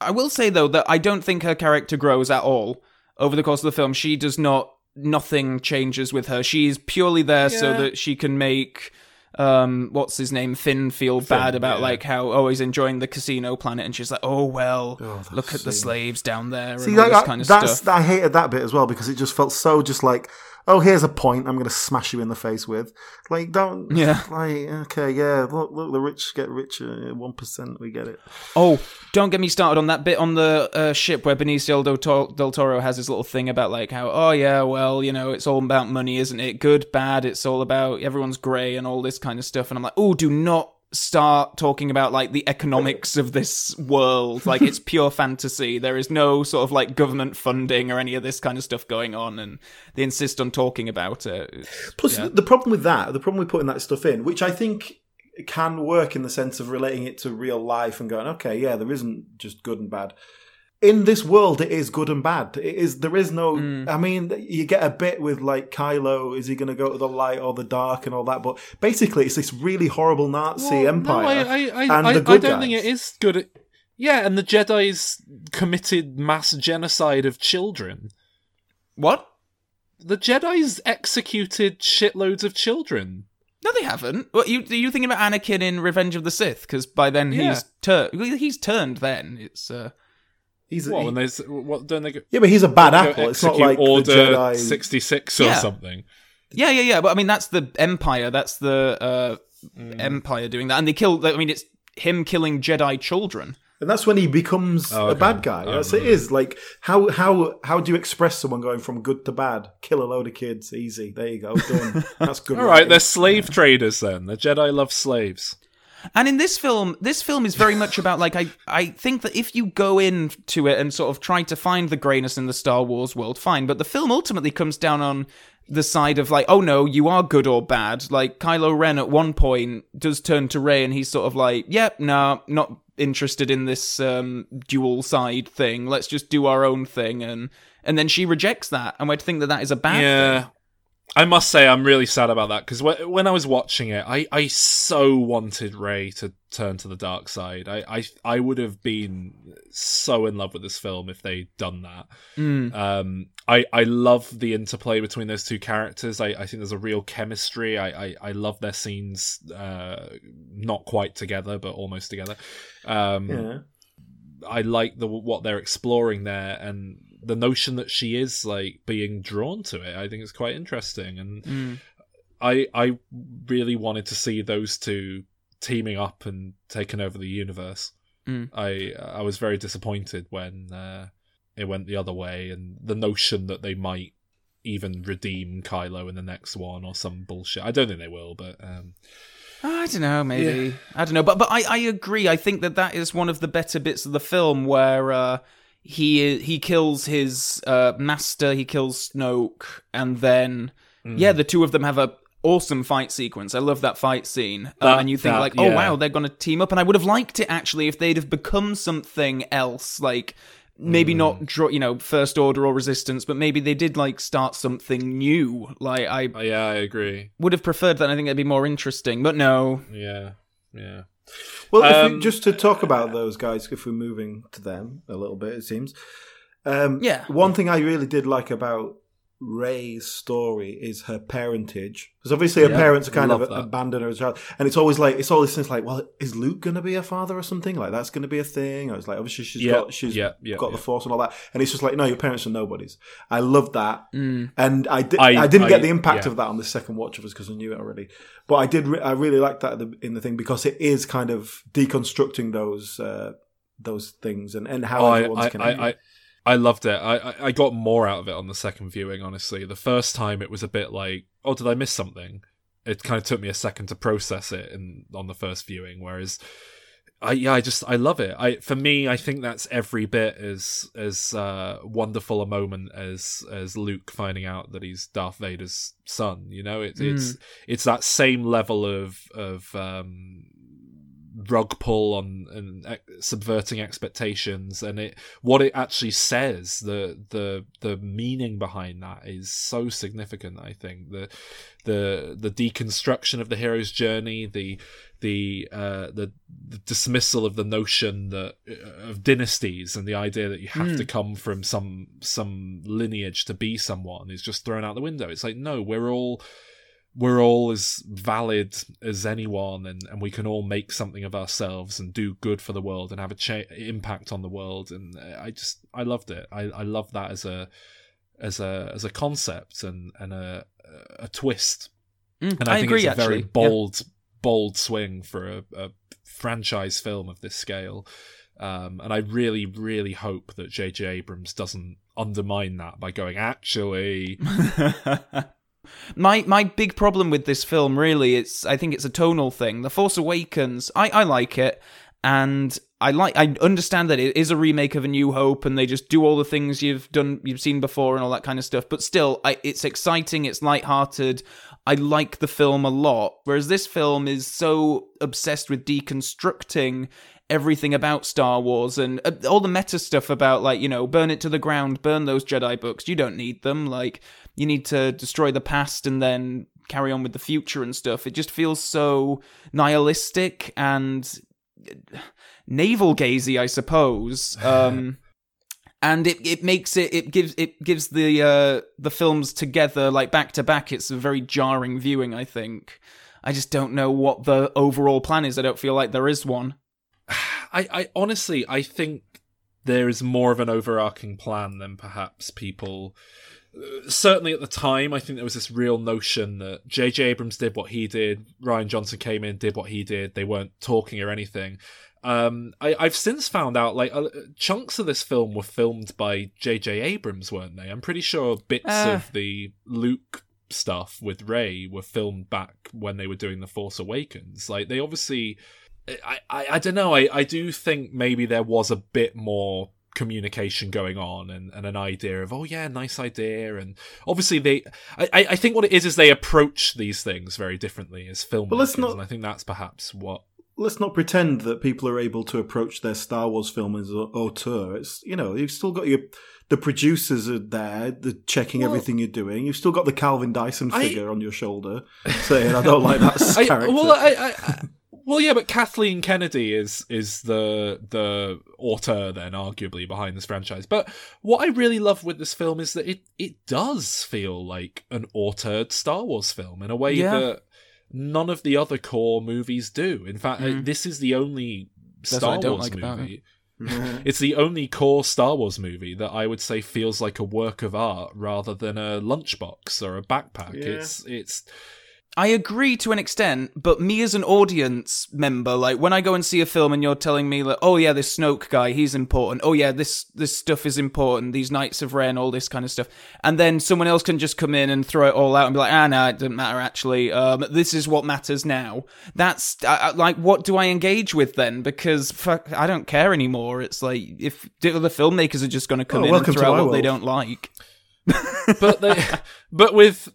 C: I will say though that I don't think her character grows at all over the course of the film. She does not. Nothing changes with her. She's purely there so that she can make um what's his name Finn feel bad about
B: yeah.
C: like how oh he's enjoying the casino planet and she's like oh well
A: that
C: look at the slaves down there
A: See,
C: and all this
A: I-
C: kind of
A: that's
C: stuff.
A: I hated that bit as well because it just felt so just like, oh, here's a point I'm going to smash you in the face with. Like, don't,
C: Yeah.
A: like, okay, yeah, look, look, the rich get richer, one percent, we get it.
C: Oh, don't get me started on that bit on the uh, ship where Benicio del, Tor- del Toro has his little thing about like how, oh yeah, well, you know, it's all about money, isn't it? Good, bad, it's all about everyone's grey and all this kind of stuff. And I'm like, oh, do not start talking about like the economics of this world. Like it's pure fantasy. There is no sort of like government funding or any of this kind of stuff going on, and they insist on talking about it. It's-
A: Plus,
C: yeah.
A: the problem with that, the problem with putting that stuff in, which I think can work in the sense of relating it to real life and going, okay, yeah, there isn't just good and bad. In this world, it is good and bad. It is. There is no.
C: Mm.
A: I mean, you get a bit with like Kylo. Is he going to go to the light or the dark and all that? But basically, it's this really horrible Nazi
B: Well,
A: empire.
B: No, I, I, I,
A: and
B: I,
A: the
B: I
A: good
B: don't think it is good. At, yeah, and the Jedi's committed mass genocide of children.
C: what?
B: The Jedi's executed shitloads of children.
C: No, they haven't. What you are you thinking about Anakin in Revenge of the Sith? Because by then
B: Yeah.
C: he's turned. He's turned. Then it's. uh
A: He's
B: What?
A: he-
B: When there's what? Don't they go,
A: yeah, but he's a bad apple. It's not
B: execute
A: like the
B: Order
A: Jedi.
B: sixty six or
C: Yeah.
B: something.
C: Yeah, yeah, yeah. But I mean, that's the Empire. That's the uh,
B: Mm.
C: Empire doing that, and they kill. I mean, it's him killing Jedi children.
A: And that's when he becomes
B: Oh,
A: a bad guy.
B: Oh,
A: That's it
B: right.
A: is like how how how do you express someone going from good to bad? Kill a load of kids, easy. There you go, done. That's good.
B: All right,
A: writing.
B: they're slave traders then. The Jedi love slaves.
C: And in this film, this film is very much about like I I think that if you go into it and sort of try to find the greyness in the Star Wars world, fine. But the film ultimately comes down on the side of like, oh no, you are good or bad. Like Kylo Ren at one point does turn to Rey and he's sort of like, yep, no, not interested in this um, dual side thing. Let's just do our own thing, and and then she rejects that, and we'd think that that is a bad
B: yeah.
C: thing.
B: I must say, I'm really sad about that because when I was watching it, I, I so wanted Rey to turn to the dark side. I, I I would have been so in love with this film if they'd done that.
C: Mm.
B: Um, I I love the interplay between those two characters. I, I think there's a real chemistry. I, I, I love their scenes, uh, not quite together, but almost together. Um,
A: yeah.
B: I like the what they're exploring there and the notion that she is like being drawn to it. I think it's quite interesting, and
C: Mm.
B: I I really wanted to see those two teaming up and taking over the universe.
C: Mm.
B: I I was very disappointed when uh, it went the other way, and the notion that they might even redeem Kylo in the next one or some bullshit. I don't think they will, but um,
C: I don't know, maybe I don't know, but but I, I agree. I think that that is one of the better bits of the film where uh, he he kills his uh, master, he kills Snoke, and then
B: Mm.
C: yeah, the two of them have a awesome fight sequence. I love that fight scene, um,
B: That-
C: and you think
B: that-
C: like, oh
B: yeah.
C: wow, they're gonna team up, and I would have liked it actually if they'd have become something else, like. Maybe
B: Mm.
C: not draw, you know, first order or resistance, but maybe they did like start something new. Like I
B: uh, yeah, I agree.
C: would have preferred that. I think it'd be more interesting, but no.
B: Yeah, yeah.
A: Well, if we,
B: Um,
A: just to talk about those guys, if we're moving to them a little bit, it seems. Um,
C: Yeah.
A: One thing I really did like about Rey's story is her parentage, because obviously her
B: Yeah,
A: parents are kind of
B: that.
A: abandoned her as a child, and it's always like it's all always things like, well, is Luke going to be a father or something? Like that's going to be a thing. I was like, obviously she's
B: Yeah,
A: got she's
B: yeah,
A: got the force and all that, and it's just like, no, your parents are nobodies. I love that,
C: Mm.
A: and I, di-
B: I-
A: I, didn't
B: I-
A: get the impact of that on the second watch of us because I knew it already. But I did. Re- I really liked that in the, thing because it is kind of deconstructing those uh, those things and, and how
B: Oh, I,
A: everyone's
B: I,
A: connected.
B: I, loved it. I, I- got more out of it on the second viewing. Honestly, the first time it was a bit like, oh, did I miss something? It kind of took me a second to process it in on the first viewing. Whereas, I yeah, I just I love it. I for me, I think that's every bit as as uh, wonderful a moment as as Luke finding out that he's Darth Vader's son. You know, it, it's it's that same level of of um, rug pull on and subverting expectations and it what it actually says the the the meaning behind that is so significant i think. The the the deconstruction of the hero's journey the the uh the, the dismissal of the notion that uh, of dynasties and the idea that you have to come from some some lineage to be someone is just thrown out the window. It's like no we're all we're all as valid as anyone and, and we can all make something of ourselves and do good for the world and have a cha- impact on the world and i just i loved it i i love that as a as a as a concept and and a a twist
C: Mm,
B: and i,
C: I
B: think
C: agree,
B: it's a very
C: actually. Yeah.
B: bold bold swing for a, a franchise film of this scale um, and I really, really hope that J.J. Abrams doesn't undermine that by going, actually,
C: My my big problem with this film really it's I think it's a tonal thing. The Force Awakens, I, I like it and I like I understand that it is a remake of A New Hope and they just do all the things you've done you've seen before and all that kind of stuff. But still, I, it's exciting, it's light-hearted. I like the film a lot. Whereas this film is so obsessed with deconstructing everything about Star Wars and uh, all the meta stuff about like, you know, burn it to the ground, burn those Jedi books. You don't need them. Like you need to destroy the past and then carry on with the future and stuff. It just feels so nihilistic and navel gazy, I suppose. Um, and it, it makes it it gives it gives the uh, the films together like back to back. It's a very jarring viewing. I think. I just don't know what the overall plan is. I don't feel like there is one.
B: I, I honestly, I think there is more of an overarching plan than perhaps people. Certainly at the time, I think there was this real notion that J.J. Abrams did what he did, Rian Johnson came in, did what he did. They weren't talking or anything. Um, I, have since found out like uh, chunks of this film were filmed by J.J. Abrams, weren't they? I'm pretty sure bits uh. of the Luke stuff with Rey were filmed back when they were doing The Force Awakens. Like they obviously, I, I, I don't know. I, I do think maybe there was a bit more communication going on and, and an idea of oh yeah nice idea and obviously they I, I think what it is is they approach these things very differently as filmmakers
A: let's not,
B: and I think that's perhaps what
A: let's not pretend that people are able to approach their Star Wars film as auteur. It's you know you've still got your the producers are there, the checking well, everything you're doing. You've still got the Calvin Dyson figure I, on your shoulder saying, "I don't like that I, character."
B: Well, I, I, well, yeah, but Kathleen Kennedy is is the the auteur then, arguably behind this franchise. But what I really love with this film is that it it does feel like an auteured Star Wars film in a way yeah. that none of the other core movies do. In fact, mm. this is the only Star Wars like movie. It. it's the only core Star Wars movie that I would say feels like a work of art rather than a lunchbox or a backpack. Yeah. It's it's
C: I agree to an extent, but me as an audience member, like when I go and see a film and you're telling me like, oh yeah, this Snoke guy, he's important. Oh yeah, this this stuff is important. These Knights of Ren, all this kind of stuff, and then someone else can just come in and throw it all out and be like, ah, no, it doesn't matter actually. Um, this is what matters now. That's I, like, what do I engage with then? Because fuck, I don't care anymore. It's like if the filmmakers are just going to come oh, in and throw out what world. they don't like.
B: but they, but with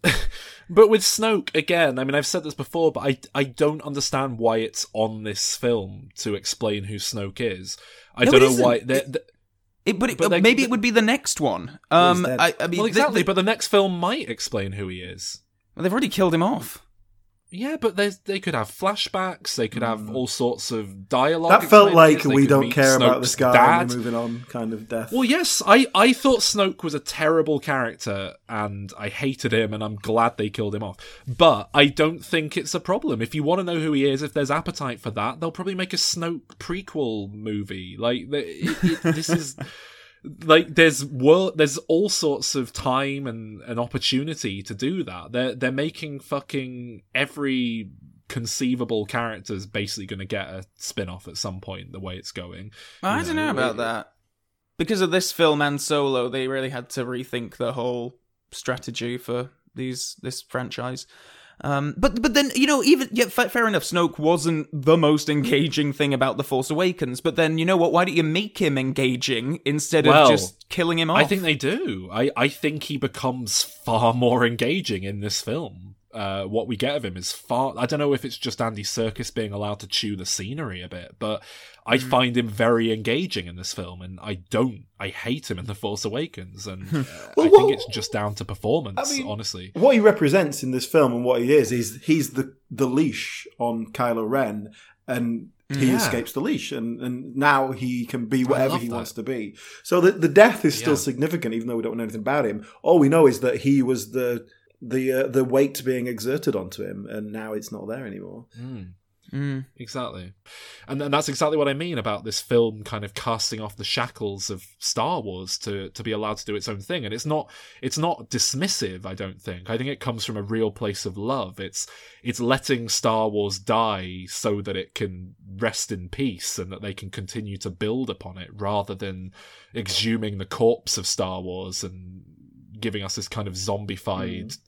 B: but with Snoke again, I mean, I've said this before, but I I don't understand why it's on this film to explain who Snoke is. I no, don't know why. They're, they're,
C: it, but, it, but maybe it would be the next one. Um, I, I, mean,
B: well, exactly. but the next film might explain who he is.
C: Well, they've already killed him off.
B: Yeah, but they could have flashbacks. They could have hmm. all sorts of dialogue.
A: That felt like we don't care Snoke's about this guy. Dad. moving on, kind of death.
B: Well, yes, I I thought Snoke was a terrible character, and I hated him, and I'm glad they killed him off. But I don't think it's a problem. If you want to know who he is, if there's appetite for that, they'll probably make a Snoke prequel movie. Like it, it, this is. like there's world there's all sorts of time and an opportunity to do that. They're they're making fucking every conceivable character is basically going to get a spin-off at some point the way it's going.
C: I don't know, know? about that. Because of this film and solo they really had to rethink the whole strategy for these this franchise um, but but then you know even yeah fair enough. Snoke wasn't the most engaging thing about the Force Awakens, but then you know what? Why don't you make him engaging instead well, of just killing him off?
B: I think they do. I I think he becomes far more engaging in this film uh, what we get of him is far. I don't know if it's just Andy Serkis being allowed to chew the scenery a bit, but I mm. find him very engaging in this film, and I don't. I hate him in The Force Awakens, and uh, well, I think it's just down to performance. I mean, honestly,
A: what he represents in this film and what he is is he's the the leash on Kylo Ren, and he yeah. escapes the leash and, and now he can be whatever he that. wants to be. So the, the death is still yeah. significant, even though we don't know anything about him. All we know is that he was the the uh, the weight being exerted onto him, and now it's not there anymore.
B: Mm. Mm. Exactly, and and that's exactly what I mean about this film kind of casting off the shackles of Star Wars to to be allowed to do its own thing. And it's not it's not dismissive. I don't think. I think it comes from a real place of love. It's it's letting Star Wars die so that it can rest in peace and that they can continue to build upon it, rather than exhuming the corpse of Star Wars and giving us this kind of zombified. Mm.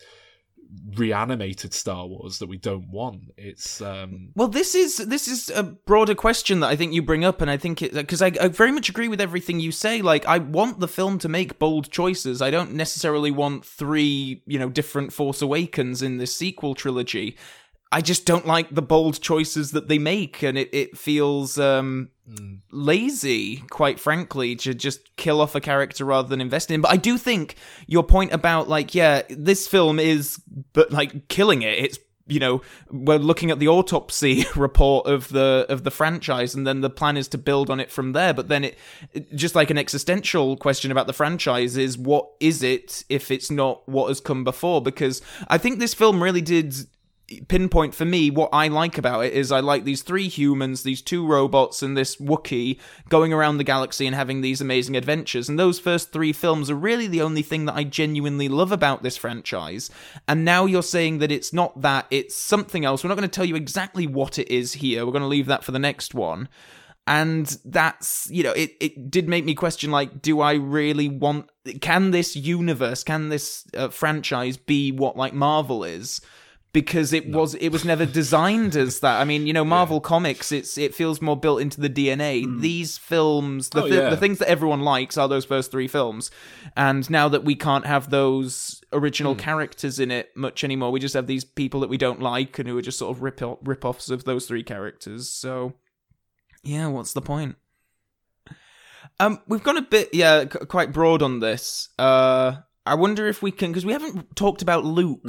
B: Reanimated Star Wars that we don't want. It's um
C: Well, this is this is a broader question that I think you bring up, and I think it because I, I very much agree with everything you say. Like, I want the film to make bold choices. I don't necessarily want three, you know, different Force Awakens in this sequel trilogy. I just don't like the bold choices that they make, and it it feels um, lazy, quite frankly, to just kill off a character rather than invest in. him. But I do think your point about like, yeah, this film is, but like killing it. It's you know we're looking at the autopsy report of the of the franchise and then the plan is to build on it from there but then it just like an existential question about the franchise is what is it if it's not what has come before because i think this film really did pinpoint for me what I like about it is I like these three humans, these two robots, and this Wookiee going around the galaxy and having these amazing adventures. And those first three films are really the only thing that I genuinely love about this franchise. And now you're saying that it's not that, it's something else. We're not going to tell you exactly what it is here. We're going to leave that for the next one. And that's, you know, it, it did make me question like, do I really want, can this universe, can this uh, franchise be what like Marvel is? Because it was it was never designed as that. I mean, you know, Marvel Comics, it's it feels more built into the DNA. These films, the,
B: Oh,
C: thi-
B: yeah.
C: the things that everyone likes are those first three films, and now that we can't have those original characters in it much anymore, we just have these people that we don't like and who are just sort of rip rip offs of those three characters. So, yeah, what's the point? Um, we've gone a bit, yeah, c- quite broad on this. Uh, I wonder if we can, because we haven't talked about Luke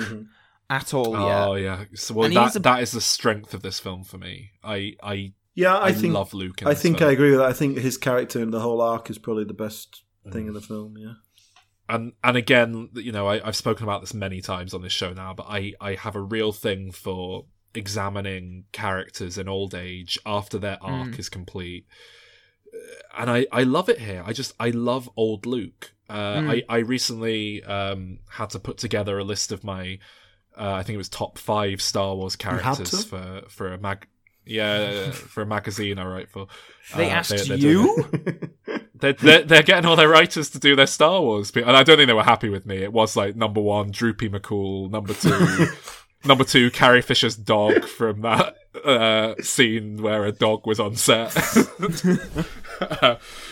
C: at all yet.
B: Oh yeah. So well
C: And
B: that
C: he's a-
B: that is the strength of this film for me. I I
A: Yeah, I,
B: I,
A: think
B: love Luke. In
A: I
B: this
A: think
B: film.
A: I agree with that. I think his character and the whole arc is probably the best thing in the film. Yeah.
B: and and again, you know, I, I've spoken about this many times on this show now, but I I have a real thing for examining characters in old age after their arc is complete, and I I love it here. I just I love old Luke. Uh, I I recently um had to put together a list of my uh, I think it was top five Star Wars characters for for a mag. Yeah, for a magazine I write for.
C: They
B: Uh,
C: asked
B: they're- they're
C: you?
B: they're, they're, they're getting all their writers to do their Star Wars, and I don't think they were happy with me. It was like number one, Droopy McCool, number two, number two, Carrie Fisher's dog from that uh, scene where a dog was on set.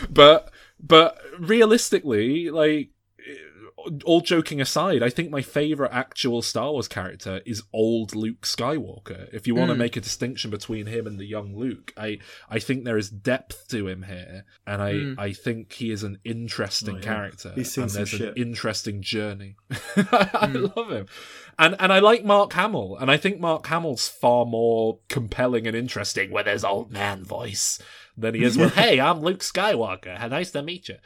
B: but but realistically, like all joking aside, I think my favorite actual Star Wars character is old Luke Skywalker. If you want to hmm. make a distinction between him and the young Luke, I I think there is depth to him here, and I hmm. I think he is an interesting
A: Oh, yeah.
B: character,
A: He's seen
B: and
A: some
B: there's an
A: shit.
B: interesting journey. I hmm. love him, and and I like Mark Hamill, and I think Mark Hamill's far more compelling and interesting with his old man voice than he is with "Hey, I'm Luke Skywalker. How nice to meet you."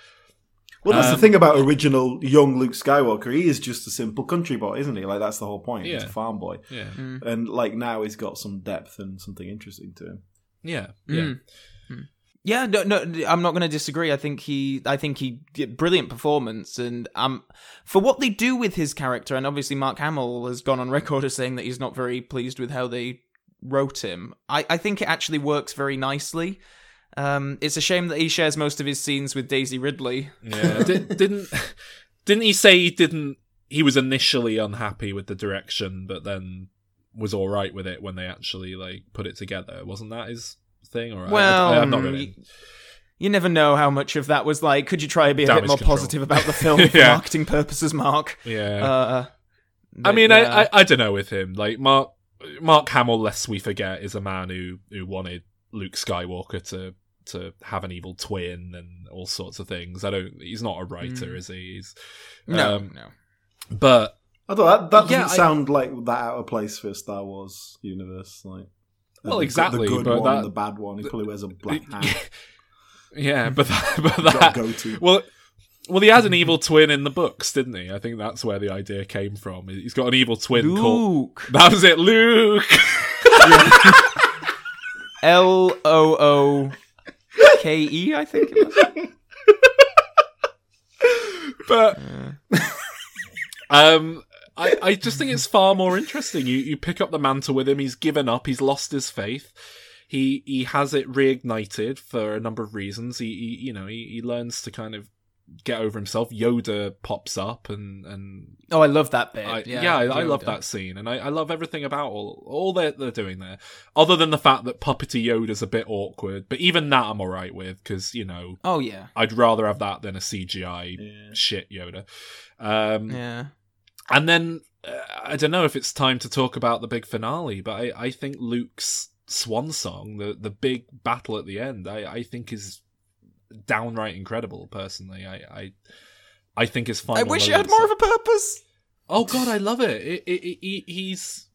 A: Well, that's
B: Um,
A: the thing about original young Luke Skywalker. He is just a simple country boy, isn't he? Like that's the whole point. He's a farm boy,
B: Yeah,
A: and like now he's got some depth and something interesting to him.
B: yeah, yeah.
C: Yeah, no, no, I'm not going to disagree. I think he, I think he did brilliant performance, and um, for what they do with his character, and obviously Mark Hamill has gone on record as saying that he's not very pleased with how they wrote him. I, I think it actually works very nicely. Um, it's a shame that he shares most of his scenes with Daisy Ridley.
B: Yeah, Di- didn't didn't he say he didn't? He was initially unhappy with the direction, but then was all right with it when they actually like put it together. Wasn't that his thing? Or
C: Well,
B: I, I, am not really.
C: You never know how much of that was like. Could you try to be a bit more
B: control.
C: positive about the film for marketing purposes, Mark?
B: Yeah,
C: Uh,
B: I mean,
C: yeah.
B: I, I I don't know with him. Like Mark Mark Hamill, lest we forget, is a man who who wanted Luke Skywalker to to have an evil twin and all sorts of things. I don't. He's not a writer, is he? He's,
C: no,
B: um,
C: no.
B: But
A: Although that, that doesn't
B: Yeah, I-
A: sound like that out of place for a Star Wars universe. Like,
B: Well,
A: the-
B: exactly,
A: The good
B: but
A: one,
B: that-
A: the bad one. He probably wears a black hat.
B: yeah, but that, but
A: got a
B: that
A: goatee.
B: well. Well, he had an evil twin in the books, didn't he? I think that's where the idea came from. He's got an evil twin called.
C: Luke.
B: That was it, Luke.
C: L O O K E, I think it was.
B: but um I, I just think it's far more interesting. You you pick up the mantle with him, he's given up, he's lost his faith. He he has it reignited for a number of reasons. He, he you know, he, he learns to kind of get over himself. Yoda pops up and and
C: Oh, I love that bit.
B: I,
C: yeah,
B: yeah, I, I love that scene, and I, I love everything about all all they're, they're doing there. Other than the fact that puppety Yoda's a bit awkward, but even that I'm alright with because you know
C: Oh yeah,
B: I'd rather have that than a CGI shit Yoda. Um,
C: yeah.
B: and then uh, I don't know if it's time to talk about the big finale, but I, I think Luke's swan song, the the big battle at the end, I, I think is downright incredible. Personally, I I, I think his final.
C: I wish it had more
B: are-
C: of a purpose.
B: Oh God, I love it. it, it, it he, he's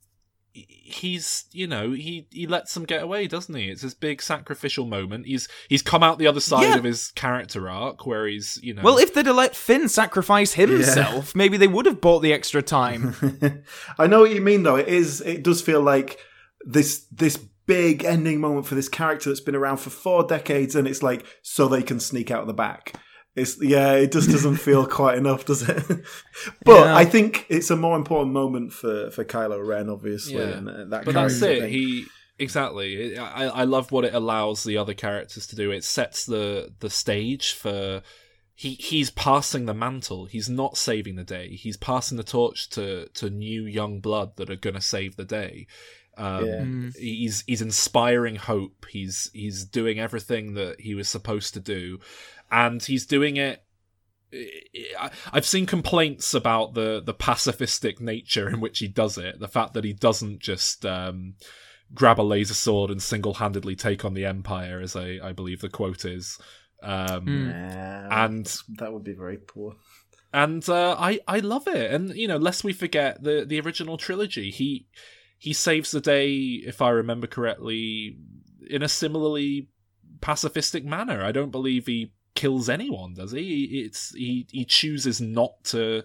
B: he's you know he he lets them get away, doesn't he? It's this big sacrificial moment. He's he's come out the other side
C: Yeah.
B: of his character arc where he's you know
C: Well, if they'd have let Finn sacrifice himself, maybe they would have bought the extra time.
A: I know what you mean, though. It is. It does feel like this this big ending moment for this character that's been around for four decades, and it's like so they can sneak out the back. It's yeah. It just doesn't feel quite enough, does it? but
C: Yeah.
A: I think it's a more important moment for for Kylo Ren, obviously.
B: Yeah.
A: And uh, that
B: but that's it.
A: thing.
B: He exactly. I I love what it allows the other characters to do. It sets the the stage for. He he's passing the mantle. He's not saving the day. He's passing the torch to to new young blood that are going to save the day. Um,
A: Yeah.
B: He's he's inspiring hope. He's he's doing everything that he was supposed to do, and he's doing it I- I've seen complaints about the the pacifistic nature in which he does it. The fact that he doesn't just um, grab a laser sword and single handedly take on the empire, as I, I believe the quote is. Um,
A: Yeah,
B: And
A: that would be very poor.
B: and uh, I I love it. And you know, lest we forget the the original trilogy. He he saves the day, if I remember correctly, in a similarly pacifistic manner. I don't believe he kills anyone, does he? It's he he chooses not to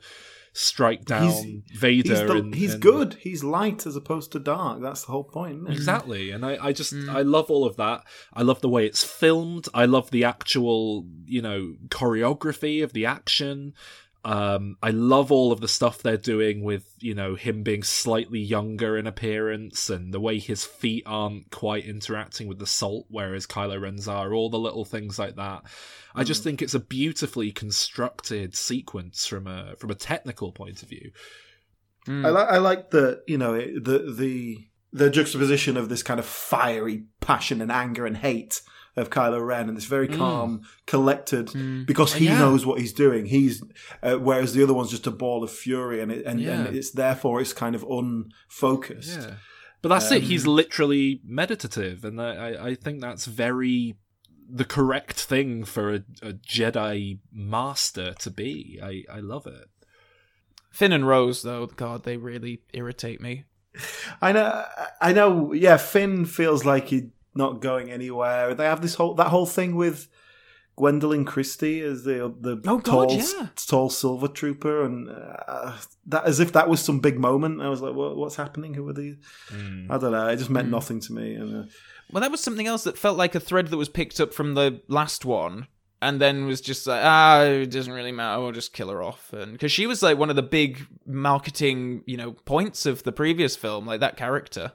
B: strike down Vader.
A: He's, the-
B: and,
A: he's
B: and-
A: good. He's light as opposed to dark. That's the whole point. Isn't it?
B: Exactly, and I, I just hmm. I love all of that. I love the way it's filmed. I love the actual you know choreography of the action. Um, I love all of the stuff they're doing with you know him being slightly younger in appearance and the way his feet aren't quite interacting with the salt, whereas Kylo Ren's are. All the little things like that. I just think it's a beautifully constructed sequence from a from a technical point of view.
A: I like I like the you know the the the juxtaposition of this kind of fiery passion and anger and hate of Kylo Ren and this very calm, collected because he
B: Yeah.
A: knows what he's doing. He's uh, whereas the other one's just a ball of fury and it, and,
B: Yeah.
A: and it's therefore it's kind of unfocused.
B: Yeah. But that's it.
A: Um,
B: He's literally meditative, and I, I, I think that's very the correct thing for a, a Jedi master to be. I, I love it.
C: Finn and Rose, though, God, they really irritate me.
A: I know. I know. Yeah, Finn feels like he's not going anywhere. They have this whole that whole thing with Gwendoline Christie as the the
C: Oh, God,
A: tall
C: yeah.
A: tall silver trooper, and uh, that as if that was some big moment. I was like, what, what's happening? Who are these? I don't know. It just meant nothing to me. And uh,
C: Well, that was something else that felt like a thread that was picked up from the last one, and then was just like, ah, it doesn't really matter. We'll just kill her off, and because she was like one of the big marketing, you know, points of the previous film, like that character.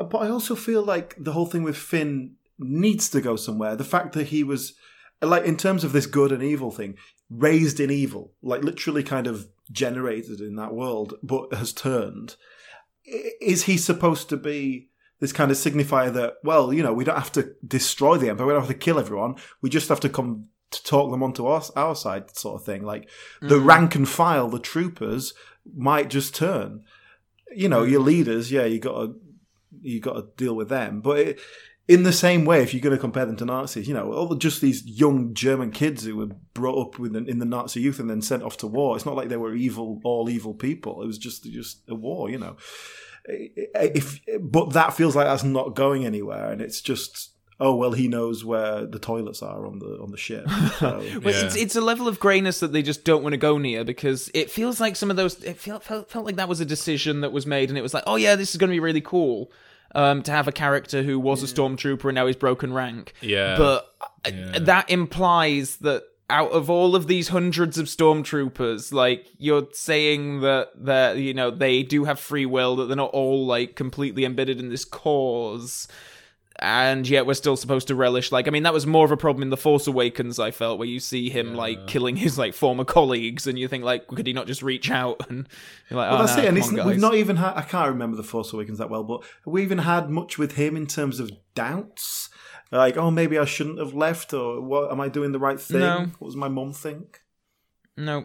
A: Uh, but I also feel like the whole thing with Finn needs to go somewhere. The fact that he was like in terms of this good and evil thing, raised in evil, like literally kind of generated in that world, but has turned. Is he supposed to be this kind of signifier that, well, you know, we don't have to destroy the empire, we don't have to kill everyone, we just have to come to talk them onto our, our side, sort of thing. Like the mm. rank and file, the troopers might just turn. You know, mm. your leaders, yeah, you got to you got to deal with them, but. It, in the same way, if you're going to compare them to Nazis, you know, all just these young German kids who were brought up with in the Nazi youth and then sent off to war. It's not like they were evil, all evil people. It was just just a war, you know. If but that feels like that's not going anywhere, and it's just oh well, he knows where the toilets are on the on the ship. So,
C: But it's it's a level of greyness that they just don't want to go near because it feels like some of those it felt felt, felt like that was a decision that was made and it was like oh yeah this is going to be really cool um, to have a character who was a stormtrooper and now he's broken rank.
B: Yeah.
C: but uh, that implies that out of all of these hundreds of stormtroopers like you're saying that that you know they do have free will that they're not all like completely embedded in this cause and yet we're still supposed to relish like i mean that was more of a problem in the force awakens i felt where you see him like killing his like former colleagues and you think like could he not just reach out and you're like
A: Well,
C: oh,
A: that's
C: no,
A: it. And
C: on,
A: we've not even had, I can't remember The Force Awakens that well, but we even had much with him in terms of doubts? Like, oh, maybe I shouldn't have left, or what? Am I doing the right thing?
C: No.
A: What does my mom think?
C: no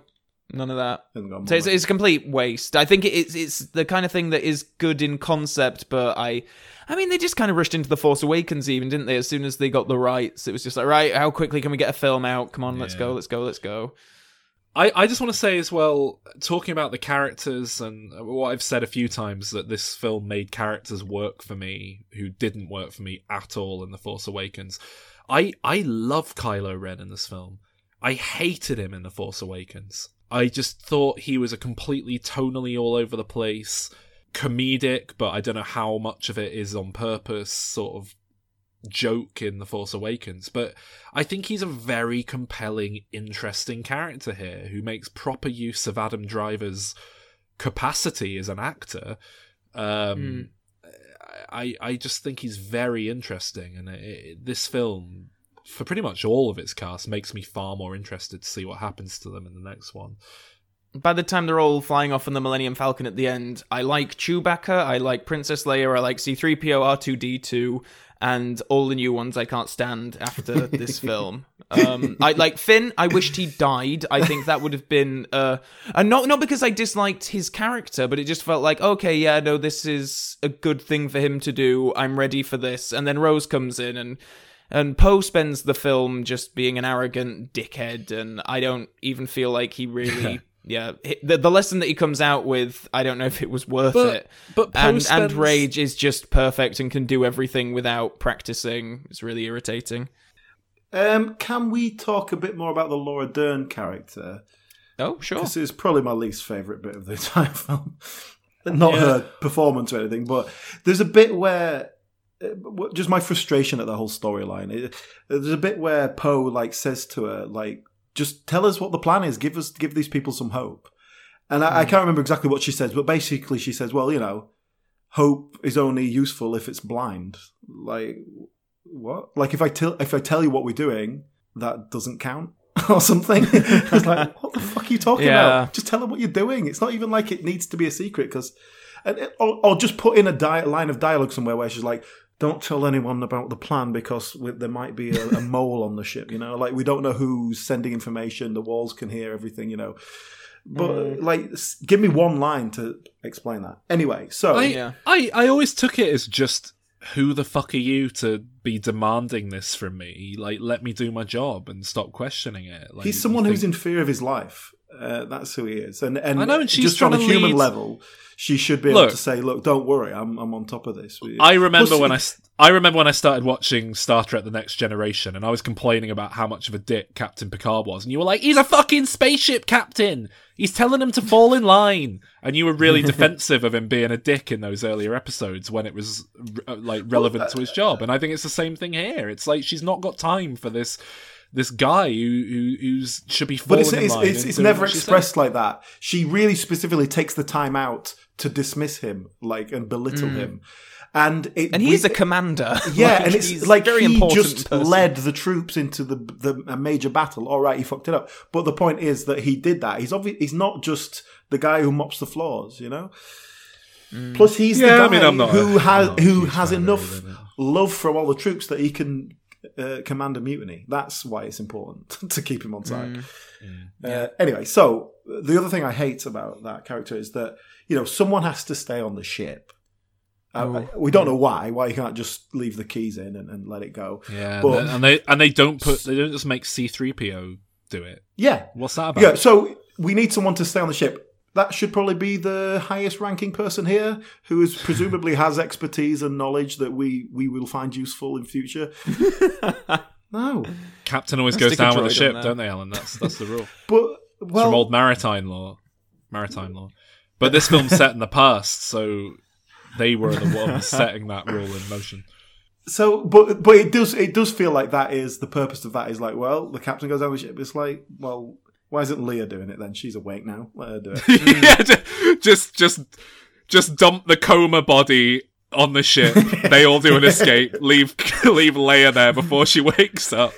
C: none of that
A: Hasn't got a
C: So it's, it's a complete waste. I think it's it's the kind of thing that is good in concept, but I, I mean, they just kind of rushed into the Force Awakens, even didn't they? As soon as they got the rights, it was just like, right, how quickly can we get a film out? Come on, let's go, let's go, let's go.
B: I, I just want to say as well, talking about the characters and what I've said a few times that this film made characters work for me who didn't work for me at all in The Force Awakens. I I love Kylo Ren in this film. I hated him in The Force Awakens. I just thought he was a completely tonally all over the place, comedic, but I don't know how much of it is on purpose, sort of joke in The Force Awakens, but I think he's a very compelling, interesting character here who makes proper use of Adam Driver's capacity as an actor. Um, I I just think he's very interesting, and it, it, this film, for pretty much all of its cast, makes me far more interested to see what happens to them in the next one.
C: By the time they're all flying off on the Millennium Falcon at the end, I like Chewbacca, I like Princess Leia, I like C-3PO, R2D2, and all the new ones I can't stand after this film. Um, I like Finn. I wished he died. I think that would have been, uh, and not not because I disliked his character, but it just felt like okay, yeah, no, this is a good thing for him to do. I'm ready for this. And then Rose comes in and. And Poe spends the film just being an arrogant dickhead, and I don't even feel like he really, yeah, the, the lesson that he comes out with, I don't know if it was worth
B: But-
C: it.
B: but Poe
C: and, and Rage is just perfect and can do everything without practicing. It's really irritating.
A: Um, can we talk a bit more about the Laura Dern character?
C: Oh, sure.
A: This is probably my least favourite bit of the entire film. Not her performance or anything, but there's a bit where uh, just my frustration at the whole storyline. There's a bit where Poe like says to her, like, "Just tell us what the plan is. Give us, give these people some hope." And I, I hmm. can't remember exactly what she says, but basically she says, "Well, you know, hope is only useful if it's blind." Like, what? Like if I tell if I tell you what we're doing, that doesn't count. or something. I was like, "What the fuck are you talking
C: Yeah.
A: about? Just tell them what you're doing. It's not even like it needs to be a secret because, or, or just put in a di- line of dialogue somewhere where she's like, "Don't tell anyone about the plan because we, there might be a, a mole on the ship." You know, like we don't know who's sending information. The walls can hear everything. You know, but
C: Mm.
A: like, give me one line to explain that. Anyway, so
B: I,
C: yeah.
B: I I always took it as just who the fuck are you to be demanding this from me? Like, let me do my job and stop questioning it. Like,
A: he's
B: you
A: someone who's in fear of his life. Uh, that's who he is, and and,
B: I know, and she's
A: just on a human
B: lead-
A: level, she should be able
B: Look.
A: to say, "Look, don't worry, I'm I'm on top of this."
B: I remember
A: Plus,
B: when I, I remember when I started watching Star Trek: The Next Generation, and I was complaining about how much of a dick Captain Picard was, and you were like, "He's a fucking spaceship captain. He's telling him to fall in line," and you were really defensive of him being a dick in those earlier episodes when it was uh, like relevant to his job. And I think it's the same thing here. It's like she's not got time for this. This guy who, who who's should be
A: But it's
B: in
A: it's,
B: line
A: it's, it's never
B: what she
A: expressed like that. She really specifically takes the time out to dismiss him, like and belittle him, and it,
C: Mm. And he's
A: we-
C: a commander.
A: Yeah,
C: Like,
A: and
C: he's
A: it's like
C: very
A: he
C: important
A: just
C: person.
A: led the troops into the the a major battle. All right, he fucked it up, but the point is that he did that. He's obvi- he's not just the guy who mops the floors, you know. Plus, he's
B: Yeah,
A: the
B: I
A: guy
B: mean, I'm not a-
A: who has
B: I'm not
A: who has enough
B: either,
A: love from all the troops that he can uh, command a mutiny. That's why it's important to keep him on side. Uh, anyway, so the other thing I hate about that character is that you know someone has to stay on the ship. Uh, we don't know why. Why you can't just leave the keys in and, and let it go?
B: Yeah,
A: But-
B: and they and they don't put they don't just make C three PO do it.
A: Yeah,
B: What's that about?
A: yeah. So we need someone to stay on the ship. That should probably be the highest ranking person here, who is presumably has expertise and knowledge that we we will find useful in future. no,
B: Captain always
C: Let's
B: goes down with the ship, don't they, Alan? That's that's the rule.
A: but
B: It's from old maritime law. Maritime law. But this film's set in the past, so they were the ones setting that rule in motion.
A: So, but but it does it does feel like that is the purpose of that is like, well, the captain goes down with the ship. It's like, well, why isn't Leia doing it then? She's awake now. Let her do it.
B: yeah, just just just dump the coma body on the ship. they all do an escape. Leave leave Leia there before she wakes up.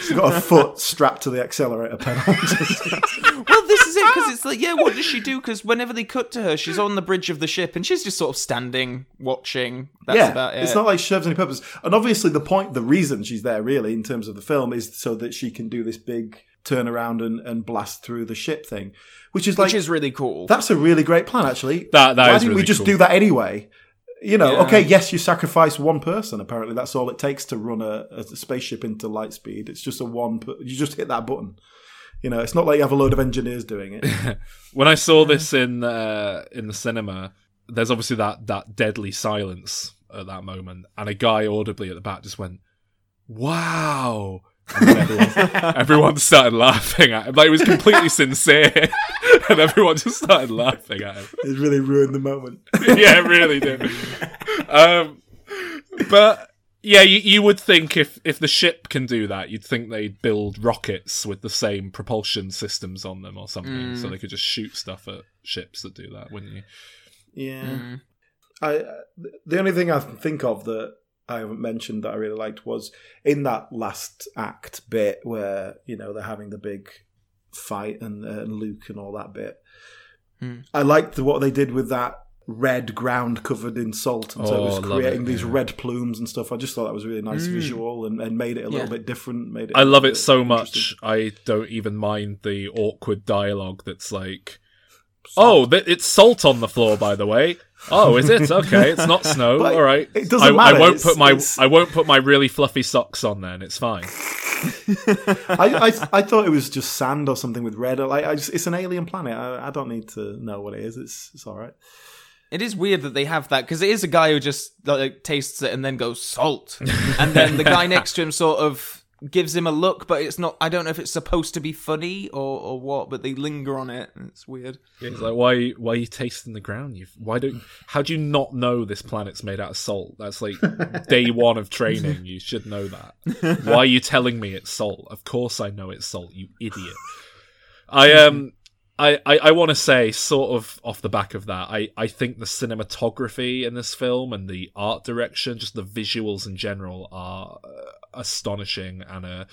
A: She's got a foot strapped to the accelerator pedal.
C: Well, this is it because it's like, yeah, what does she do? Because whenever they cut to her, she's on the bridge of the ship and she's just sort of standing, watching. That's
A: yeah,
C: about it.
A: it's not like she serves any purpose. And obviously, the point, the reason she's there, really, in terms of the film, is so that she can do this big turn around and, and blast through the ship thing, which is like
C: which is really cool.
A: that's a really great plan, actually.
B: That- that
A: Why
B: is
A: didn't we just
B: cool.
A: do that anyway? You know,
C: Yeah.
A: okay, yes, you sacrifice one person. Apparently, that's all it takes to run a, a spaceship into light speed. It's just a one. Per- you just hit that button. You know, it's not like you have a load of engineers doing it.
B: When I saw this in uh, in the cinema, there's obviously that that deadly silence at that moment, and a guy audibly at the back just went, "Wow." And then everyone, everyone started laughing at him. Like it was completely sincere, and everyone just started laughing at him.
A: it really ruined the moment.
B: yeah, it really did. Um, but yeah, you, you would think if if the ship can do that, you'd think they'd build rockets with the same propulsion systems on them or something, so mm. they could just shoot stuff at ships that do that, wouldn't you?
A: Yeah. Mm. I uh, the only thing I can think of that I haven't mentioned that I really liked was in that last act bit where you know they're having the big fight and, uh, and Luke and all that bit. I liked the, what they did with that red ground covered in salt, and so
B: Oh,
A: it was creating
B: it,
A: these
B: yeah.
A: red plumes and stuff. I just thought that was a really nice visual and, and made it a little
C: Yeah.
A: bit different. Made it.
B: I love it so much. I don't even mind the awkward dialogue that's like, "Oh, th- it's salt on the floor, by the way." Oh, is it? Okay, it's not snow.
A: But
B: All right.
A: it doesn't
B: I,
A: matter.
B: I won't
A: It's-
B: put my
A: it's-
B: I won't put my really fluffy socks on. Then it's fine.
A: I, I I thought it was just sand or something with red. Like I just, it's an alien planet. I, I don't need to know what it is. It's it's all right.
C: It is weird that they have that because it is a guy who just like tastes it and then goes salt, and then the guy next to him sort of gives him a look, but it's not. I don't know if it's supposed to be funny or, or what, but they linger on it. and It's weird.
B: It's like why why are you tasting the ground? You why don't how do you not know this planet's made out of salt? That's like day one of training. You should know that. Why are you telling me it's salt? Of course I know it's salt. You idiot. I um. I, I, I want to say, sort of off the back of that, I, I think the cinematography in this film and the art direction, just the visuals in general, are uh, astonishing and a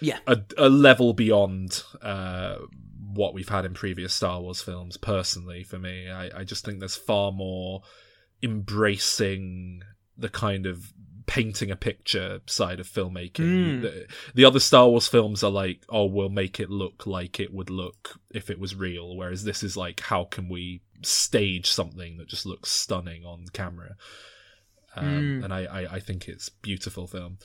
C: Yeah.
B: a, a level beyond uh, what we've had in previous Star Wars films. Personally, for me, I, I just think there's far more embracing the kind of painting a picture side of filmmaking. The, the other Star Wars films are like, oh, we'll make it look like it would look if it was real, whereas this is like, how can we stage something that just looks stunning on camera? Um, And I, I, I think it's beautiful film.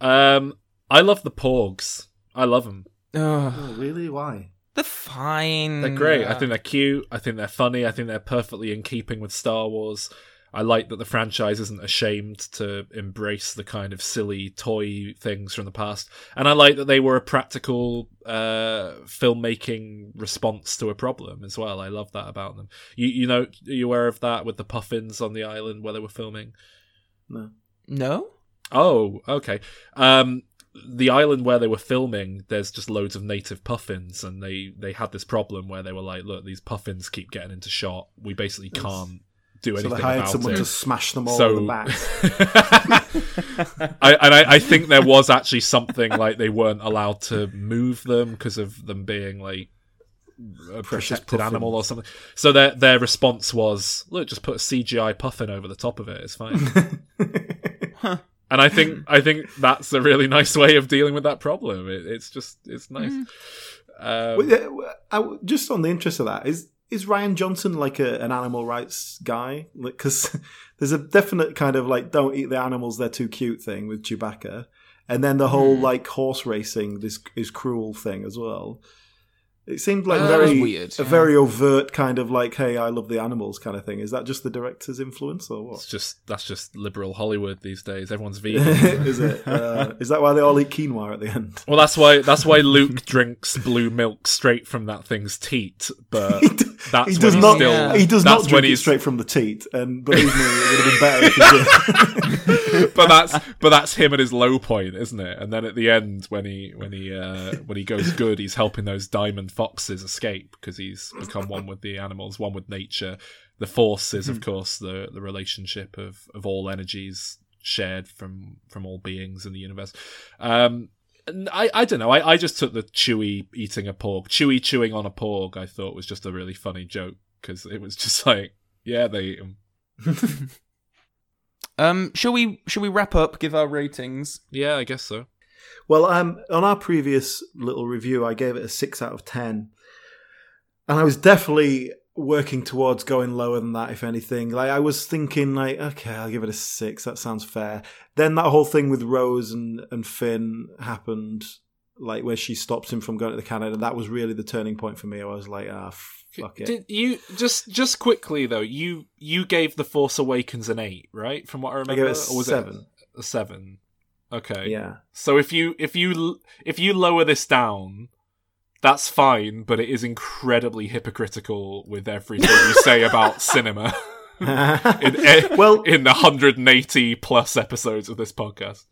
B: Um, I love the Porgs. I love them.
A: Oh, really? Why?
C: They're fine.
B: They're great. I think they're cute. I think they're funny. I think they're perfectly in keeping with Star Wars. I like that the franchise isn't ashamed to embrace the kind of silly toy things from the past. And I like that they were a practical uh, filmmaking response to a problem as well. I love that about them. You, you know, are you aware of that with the puffins on the island where they were filming?
A: No.
C: no.
B: Oh, okay. Um, the island where they were filming, there's just loads of native puffins, and they they had this problem where they were like, "Look, these puffins keep getting into shot. We basically can't do anything."
A: So they hired
B: about
A: someone
B: it."
A: to smash them all
B: so,
A: with a bat.
B: I, and I, I think there was actually something like they weren't allowed to move them because of them being like a
A: Precious
B: animal or something. So their their response was, "Look, just put a CGI puffin over the top of it. It's fine." And I think I think that's a really nice way of dealing with that problem. It, it's just it's nice. Um,
A: Well, yeah, well, I- just on the interest of that, is is Rian Johnson like a, an animal rights guy? Because there's a definite kind of like don't eat the animals; they're too cute thing with Chewbacca, and then the whole like horse racing this is cruel thing as well. It seemed like
C: that was
A: very
C: weird,
A: a
C: yeah.
A: very overt kind of like, "Hey, I love the animals" kind of thing. Is that just the director's influence or
B: it's
A: what?
B: just that's just liberal Hollywood these days. Everyone's vegan.
A: is it? Uh, is that why they all eat quinoa at the end?
B: well, that's why that's why Luke drinks blue milk straight from that thing's teat. But that's
A: he
B: when
A: does
B: he's
A: not.
B: still.
C: Yeah.
A: He does not drink it straight from the teat. And believe me, it would have been better if he did.
B: but that's but that's him at his low point, isn't it? And then at the end, when he when he uh, when he goes good, he's helping those diamond foxes escape because he's become one with the animals, one with nature, the force is, of course, the the relationship of of all energies shared from from all beings in the universe. Um, I I don't know. I I just took the Chewie eating a porg, Chewie chewing on a porg. I thought was just a really funny joke because it was just like, yeah, they eat 'em.
C: Um, shall we shall we wrap up? Give our ratings.
B: Yeah, I guess so.
A: Well, um, on our previous little review, I gave it a six out of ten, and I was definitely working towards going lower than that. If anything, like I was thinking, like, okay, I'll give it a six. That sounds fair. Then that whole thing with Rose and and Finn happened, like where she stops him from going to the Canada. That was really the turning point for me. I was like, ah, fuck it.
B: Did you just just quickly though? You you gave the Force Awakens an eight, right? From what I
A: I
B: remember,
A: gave it a
B: Or was
A: seven.
B: It a seven. Okay.
A: Yeah.
B: So if you if you if you lower this down, that's fine, but it is incredibly hypocritical with everything you say about cinema. in, eh,
A: Well-
B: in the 180 plus episodes of this podcast.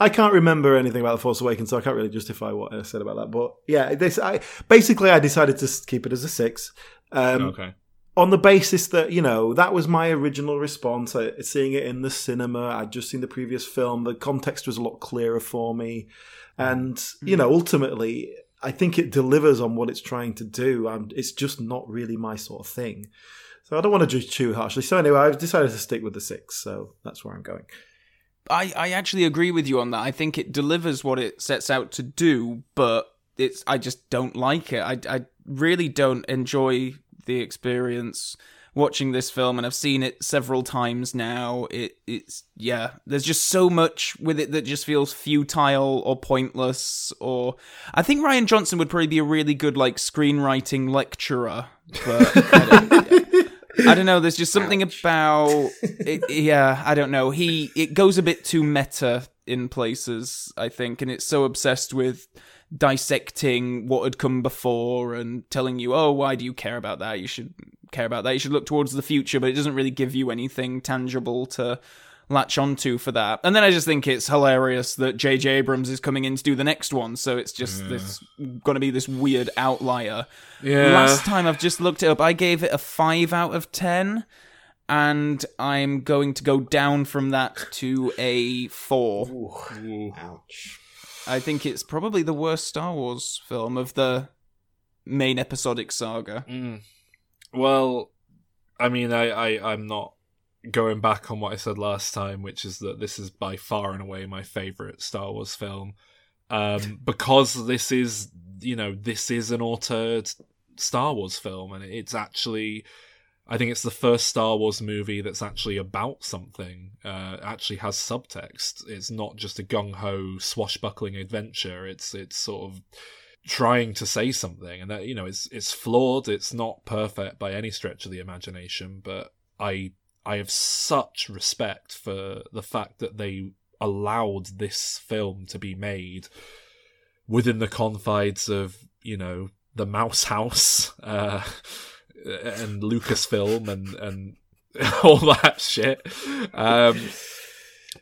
A: I can't remember anything about the Force Awakens, so I can't really justify what I said about that. But yeah, this I basically I decided to keep it as a six. Um,
B: Okay.
A: On the basis that you know that was my original response I, seeing it in the cinema. I'd just seen the previous film. The context was a lot clearer for me. And you hmm. know ultimately i think it delivers on what it's trying to do and it's just not really my sort of thing. So i don't want to judge too harshly. So anyway i've decided to stick with the six so that's where i'm going.
C: I, I actually agree with you on that. I think it delivers what it sets out to do, but it's I just don't like it. I, I really don't enjoy the experience watching this film, and I've seen it several times now. It it's yeah, there's just so much with it that just feels futile or pointless. Or I think Rian Johnson would probably be a really good like screenwriting lecturer, but I don't, I don't know. There's just something about it. Yeah, I don't know. He it goes a bit too meta in places, I think, and it's so obsessed with dissecting what had come before and telling you, oh, why do you care about that? You should care about that. You should look towards the future, but it doesn't really give you anything tangible to latch onto for that. And then I just think it's hilarious that J.J. Abrams is coming in to do the next one, so it's just this going to be this weird outlier.
B: Yeah.
C: Last time I've just looked it up, I gave it a 5 out of 10 and I'm going to go down from that to a 4.
A: ouch
C: I think it's probably the worst Star Wars film of the main episodic saga.
B: Mm. Well, I mean, I, I, I'm not going back on what I said last time, which is that this is by far and away my favorite Star Wars film. Um, because this is, you know, this is an altered Star Wars film, and it's actually, I think it's the first Star Wars movie that's actually about something. Uh, actually has subtext. It's not just a gung ho swashbuckling adventure. It's it's sort of trying to say something, and that you know it's it's flawed. It's not perfect by any stretch of the imagination, but I I have such respect for the fact that they allowed this film to be made within the confines of you know the Mouse House uh, and Lucasfilm and and all that shit. Um,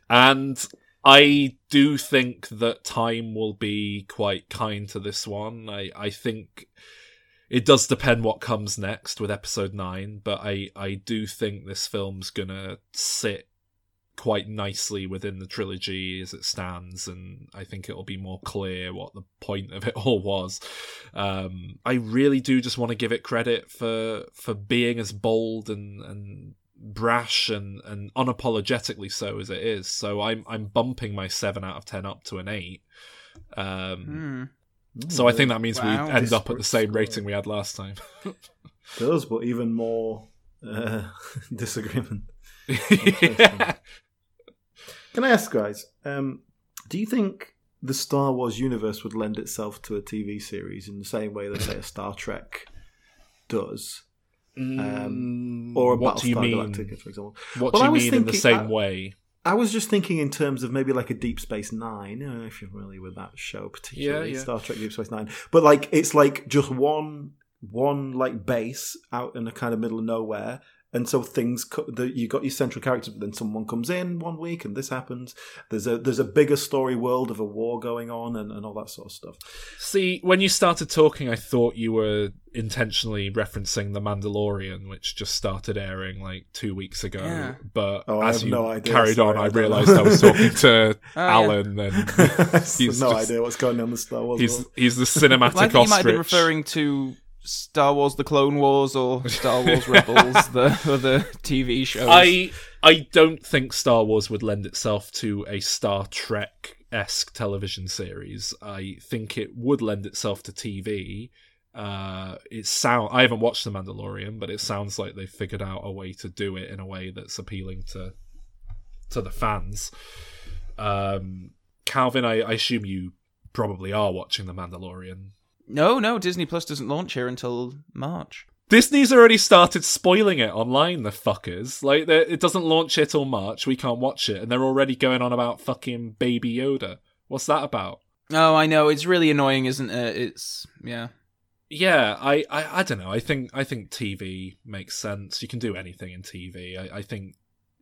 B: and I do think that time will be quite kind to this one. I, I think it does depend what comes next with episode nine, but I, I do think this film's gonna sit quite nicely within the trilogy as it stands, and I think it'll be more clear what the point of it all was. Um, I really do just want to give it credit for for being as bold and and brash and, and unapologetically so as it is. So I'm I'm bumping my seven out of ten up to an eight. Um,
C: Hmm.
B: so I think that means
C: Wow.
B: we end up at the same
A: Disparate
B: rating we had last time.
A: does but even more uh, disagreement
B: yeah.
A: Can I ask, guys? Um, do you think the Star Wars universe would lend itself to a TV series in the same way that, say, a Star Trek does, um, or a
B: what do you
A: Battlestar
B: mean?
A: Galactica, for example?
B: What
A: Well,
B: do
A: I
B: you mean in the same
A: I-
B: way?
A: I was just thinking in terms of maybe like a Deep Space Nine, uh, if you're familiar with that show, particularly
B: Yeah, yeah.
A: Star Trek Deep Space Nine. But like, it's like just one one like base out in the kind of middle of nowhere, and so things co- the, you got your central characters, but then someone comes in one week and this happens. There's a there's a bigger story world of a war going on and, and all that sort of stuff.
B: See, when you started talking, I thought you were intentionally referencing The Mandalorian, which just started airing like two weeks ago.
C: Yeah.
B: But
A: Oh,
B: as
A: have
B: you
A: no idea,
B: carried
A: sorry,
B: on,
A: I
B: I realised. I was talking to
C: Oh, yeah.
B: Alan, and
A: I
B: he's
A: have no
B: just-
A: idea what's going on in the Star Wars.
B: he's he's the cinematic
C: Well, I think you might have been referring to Star Wars: The Clone Wars or Star Wars Rebels, the other TV shows.
B: I I don't think Star Wars would lend itself to a Star Trek esque television series. I think it would lend itself to TV. Uh, it sound I haven't watched The Mandalorian, but it sounds like they've figured out a way to do it in a way that's appealing to to the fans. Um, Calvin, I, I assume you probably are watching The Mandalorian.
C: No, no, Disney Plus doesn't launch here until March.
B: Disney's already started spoiling it online, the fuckers. Like, it doesn't launch it till March, we can't watch it, and they're already going on about fucking Baby Yoda. What's that about?
C: Oh, I know. It's really annoying, isn't it? It's yeah.
B: Yeah, I, I, I don't know. I think I think TV makes sense. You can do anything in TV. I, I think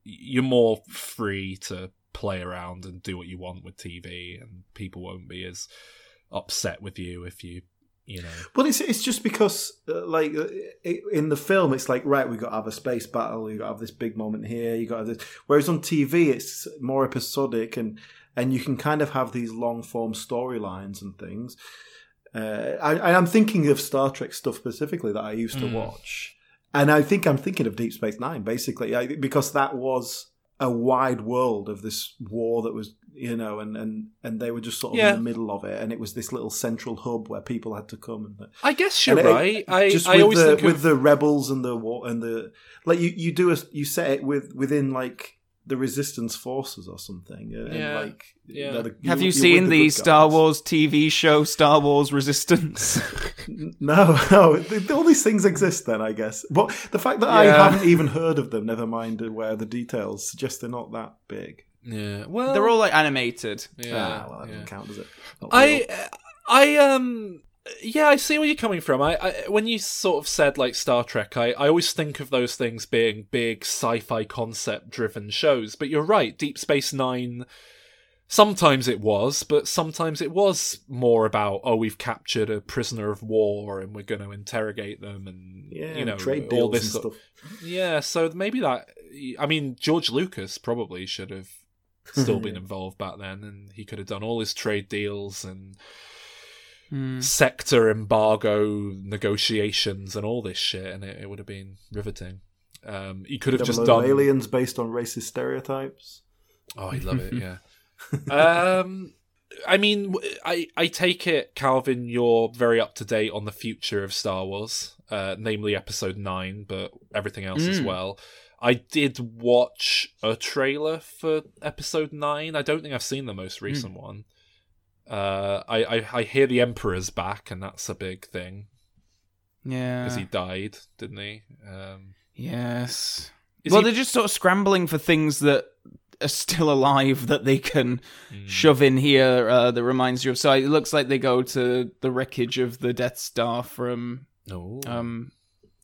B: you're more free to play around and do what you want with TV, and people won't be as upset with you if you, you know.
A: Well, it's it's just because, uh, like, uh, in the film, it's like, right, we got to have a space battle, you got to have this big moment here, you got to have this. Whereas on TV, it's more episodic, and and you can kind of have these long form storylines and things. Uh, I, I'm thinking of Star Trek stuff specifically that I used to
B: Mm.
A: watch, and I think I'm thinking of Deep Space Nine, basically, I, because that was a wide world of this war that was you know and and and they were just sort of
B: Yeah.
A: in the middle of it and it was this little central hub where people had to come and
B: I guess you're
A: and it-
B: right. I,
A: just
B: I
A: with
B: always
A: the,
B: think
A: with
B: of
A: the rebels and the war and the like you you do a you set it with within like the resistance forces or something uh, and
B: Yeah,
A: like
B: yeah.
A: they're the-
C: Have you seen
A: with
C: the, Star. Wars TV show Star Wars Resistance?
A: no no all these things exist then i guess but the fact that i haven't even heard of them never mind where the details suggest they're not that big
B: yeah. Well,
C: They're all like animated.
B: yeah,
A: ah, well that
B: yeah.
A: doesn't count does it
B: I. I um, yeah, I see where you're coming from. I, I when you sort of said like Star Trek, I, I always think of those things being big sci-fi concept-driven shows. But you're right, Deep Space Nine. Sometimes it was, but sometimes it was more about oh, we've captured a prisoner of war and we're going to interrogate them and
A: yeah
B: you know
A: trade
B: all
A: deals
B: this
A: and
B: sort-
A: stuff
B: Yeah, so maybe that. I mean, George Lucas probably should have still been involved back then, and he could have done all his trade deals and
C: Hmm.
B: sector embargo negotiations and all this shit, and it, it would have been riveting. Um, he could have
A: Have
B: just done.
A: aliens based on racist stereotypes
B: Oh, I love it. Yeah. um, I mean, I I take it, Calvin, you're very up to date on the future of Star Wars, uh, namely Episode Nine, but everything else as
C: Mm.
B: well. I did watch a trailer for Episode Nine. I don't think I've seen the most recent one. Uh, I, I I hear the Emperor's back, and that's a big thing
C: Yeah.
B: because he died, didn't he? Um,
C: Yes. well,
B: he-
C: they're just sort of scrambling for things that are still alive that they can
B: Hmm.
C: shove in here uh, that reminds you of. So it looks like they go to the wreckage of the Death Star from
B: no.
C: um,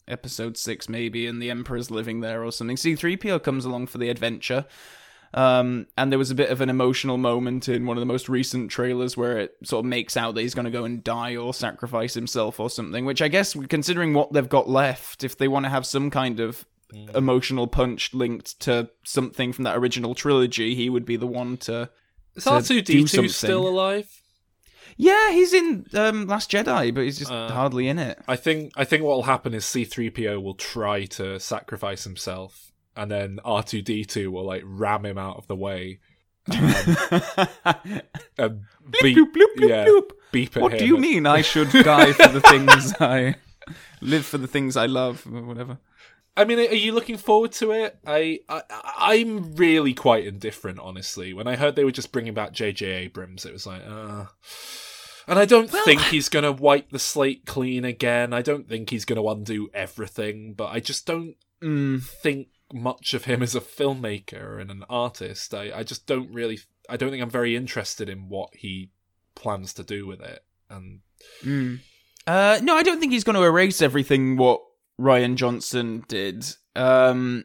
C: episode six, maybe, and the Emperor's living there or something. C3PO comes along for the adventure. Um, and there was a bit of an emotional moment in one of the most recent trailers where it sort of makes out that he's going to go and die or sacrifice himself or something, which I guess, considering what they've got left, if they want to have some kind of emotional punch linked to something from that original trilogy, he would be the one to.
B: is
C: to
B: R two D
C: do
B: two
C: something.
B: still alive?
C: Yeah, he's in um, Last Jedi, but he's just
B: Uh,
C: hardly in it.
B: I think I think what will happen is C3PO will try to sacrifice himself and then R2D2 will like ram him out of the way and beep,
C: bloop, bloop, bloop,
B: yeah, beep at
C: What do you mean I should die for the things I live for the things I love or whatever?
B: I mean, are you looking forward to it? I, I I'm really quite indifferent, honestly. When I heard they were just bringing back J.J. Abrams, it was like, uh. And I don't think he's going to wipe the slate clean again. I don't think he's going to undo everything, but I just don't
C: Mm.
B: think much of him as a filmmaker and an artist. I, I just don't really. I don't think I'm very interested in what he plans to do with it. And
C: Mm. Uh, no, I don't think he's going to erase everything what Rian Johnson did. um,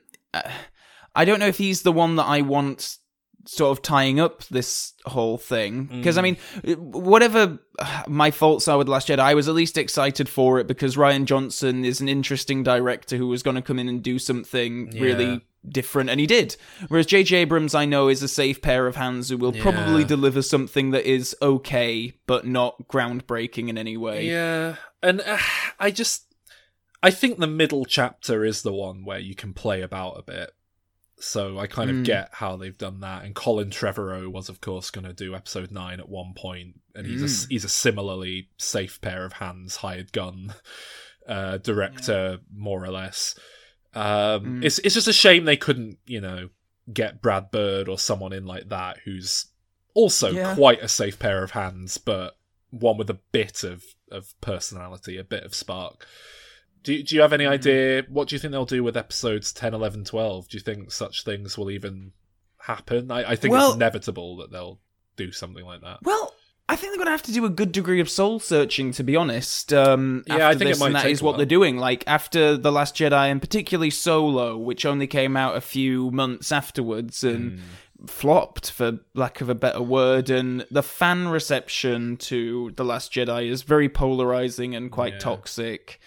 C: I don't know if he's the one that I want sort of tying up this whole thing. Because I mean whatever my faults are with Last Jedi I was at least excited for it because Rian Johnson is an interesting director who was going to come in and do something really different and he did. Whereas JJ Abrams I know is a safe pair of hands who will probably deliver something that is okay but not groundbreaking in any way.
B: Yeah, and uh, I just I think the middle chapter is the one where you can play about a bit. So I kind of
C: Mm.
B: get how they've done that. And Colin Trevorrow was, of course, going to do episode nine at one point, and he's a, he's a similarly safe pair of hands, hired gun uh, director, more or less. Um,
C: Mm.
B: It's it's just a shame they couldn't, you know, get Brad Bird or someone in like that who's also
C: Yeah.
B: quite a safe pair of hands, but one with a bit of, of personality, a bit of spark. Do, you- do you have any idea? What do you think they'll do with episodes 10, 11, 12? Do you think such things will even happen? I, I think
C: Well-
B: it's inevitable that they'll do something like that.
C: Well, I think they're going to have to do a good degree of soul searching, to be honest. Um,
B: Yeah, I think
C: this, and that is what they're doing. Like after the Last Jedi, and particularly Solo, which only came out a few months afterwards and
B: Hmm.
C: flopped, for lack of a better word. And the fan reception to the Last Jedi is very polarizing and quite
B: Yeah.
C: toxic.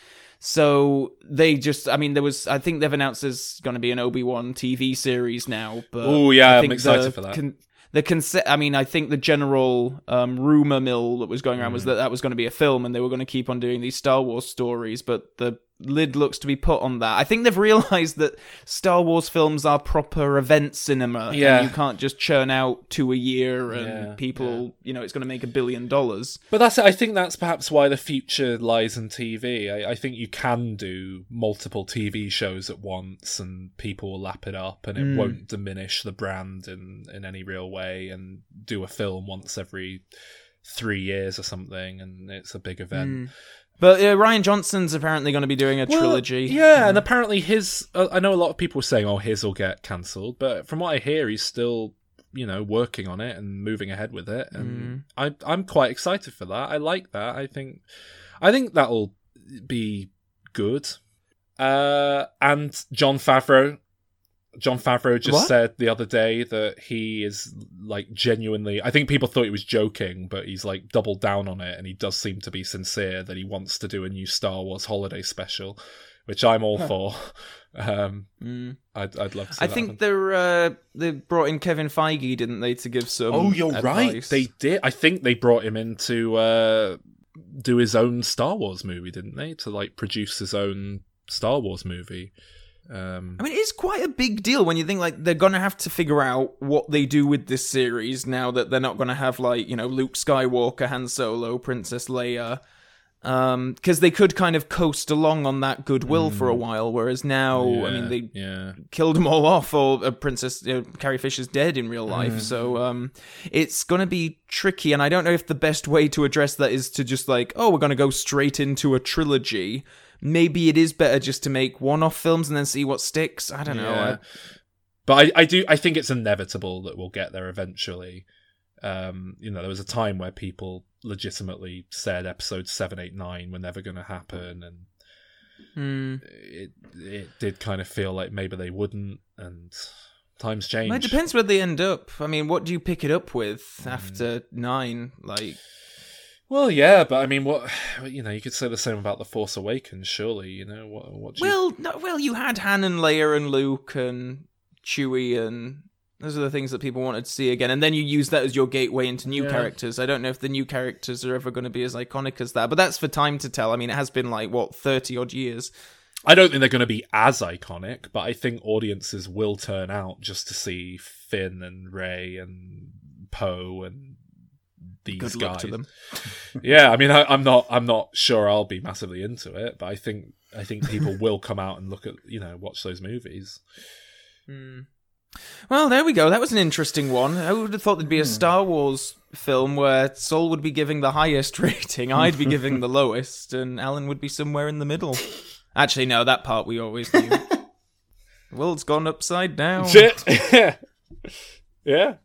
C: So they just, I mean, there was, I think they've announced there's going to be an Obi Wan TV series now. But
B: Ooh, yeah,
C: I
B: I'm
C: think
B: excited
C: the
B: for that.
C: con- the concept, I mean, I think the general um, rumor mill that was going around
B: Mm.
C: was that that was going to be a film and they were going to keep on doing these Star Wars stories, but the lid looks to be put on that. I think they've realized that Star Wars films are proper event cinema. and
B: Yeah.
C: you can't just churn out two a year and
B: Yeah,
C: people, you know, it's going to make a billion dollars.
B: But that's I think that's perhaps why the future lies in TV. I, I think you can do multiple TV shows at once, and people will lap it up, and it
C: Mm.
B: won't diminish the brand in in any real way. And do a film once every three years or something, and it's a big event.
C: Mm. But uh, Rian Johnson's apparently going to be doing a
B: Well,
C: trilogy.
B: Yeah, and apparently his. Uh, I know a lot of people were saying, "Oh, his will get cancelled," but from what I hear, he's still, you know, working on it and moving ahead with it, and I, I'm quite excited for that. I like that. I think, I think that'll be good. Uh, and Jon Favreau. Jon Favreau just
C: What?
B: said the other day that he is like genuinely. I think people thought he was joking, but he's like doubled down on it, and he does seem to be sincere that he wants to do a new Star Wars holiday special, which I'm all for. Um,
C: Mm.
B: I'd, I'd love to. See
C: I think
B: happen.
C: they're uh, they brought in Kevin Feige, didn't they, to give some?
B: Oh, you're right. They did. I think they brought him in to uh, do his own Star Wars movie, didn't they? To like produce his own Star Wars movie. Um,
C: I mean, it's quite a big deal when you think like they're gonna have to figure out what they do with this series now that they're not gonna have like you know Luke Skywalker, Han Solo, Princess Leia, um, because they could kind of coast along on that goodwill for a while. Whereas now, I mean, they
B: yeah.
C: killed them all off, or uh, Princess you know, Carrie Fisher's dead in real life. So um, it's gonna be tricky, and I don't know if the best way to address that is to just like, oh, we're gonna go straight into a trilogy. Maybe it is better just to make one-off films and then see what sticks. I don't know.
B: Yeah.
C: I-
B: But I, I do. I think it's inevitable that we'll get there eventually. Um, you know, there was a time where people legitimately said episodes seven, eight, nine were never going to happen, and
C: Hmm.
B: it it did kind of feel like maybe they wouldn't, and times change.
C: Well, it depends where they end up. I mean, what do you pick it up with after nine? Like,
B: Well, yeah, but I mean, what you know, you could say the same about the Force Awakens, surely. You know, what? What? You,
C: well, no, well, you had Han and Leia and Luke and Chewie, and those are the things that people wanted to see again. And then you use that as your gateway into new
B: Yeah.
C: characters. I don't know if the new characters are ever going to be as iconic as that, but that's for time to tell. I mean, it has been like what thirty odd years.
B: I don't think they're going to be as iconic, but I think audiences will turn out just to see Finn and Rey and Poe and these
C: Good
B: guys.
C: to them.
B: yeah, I mean, I, I'm not, I'm not sure I'll be massively into it, but I think, I think people will come out and look at, you know, watch those movies. Hmm.
C: Well, there we go. That was an interesting one. I would have thought there'd be a hmm. Star Wars film where Sol would be giving the highest rating, I'd be giving the lowest, and Alan would be somewhere in the middle. Actually, no, that part we always knew. the world's gone upside down.
B: Shit. yeah.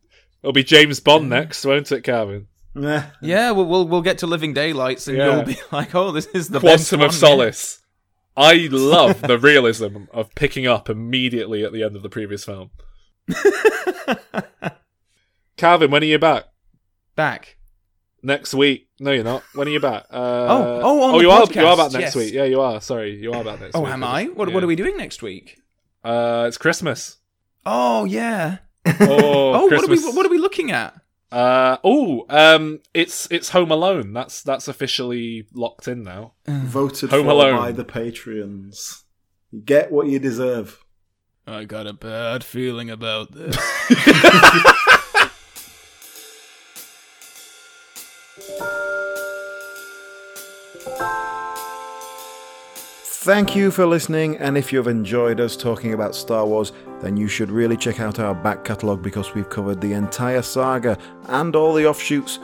B: It'll be James Bond next, won't it, Calvin?
C: Yeah, we'll, we'll we'll get to Living Daylights, and
B: Yeah.
C: you'll be like, "Oh, this is the best
B: Quantum
C: one
B: of
C: yet."
B: Solace. I love the realism of picking up immediately at the end of the previous film. Calvin, when are you back?
C: Back.
B: Next week? No, you're not. When are you back? Uh,
C: Oh, oh, on
B: oh,
C: the
B: you are. You
C: podcast,
B: are back next
C: yes.
B: week. Yeah, you are. Sorry, you are back next
C: Oh,
B: week.
C: am I? What,
B: Yeah.
C: what are we doing next week?
B: Uh, it's Christmas.
C: Oh, yeah.
B: Oh,
C: Oh, what are, we, what are we looking at?
B: Uh, oh, um, it's it's Home Alone. That's that's officially locked in now.
A: Voted
B: Home
A: for
B: Alone.
A: by the Patreons. You get what you deserve.
C: I got a bad feeling about this.
A: Thank you for listening, and if you've enjoyed us talking about Star Wars, then you should really check out our back catalogue because we've covered the entire saga and all the offshoots.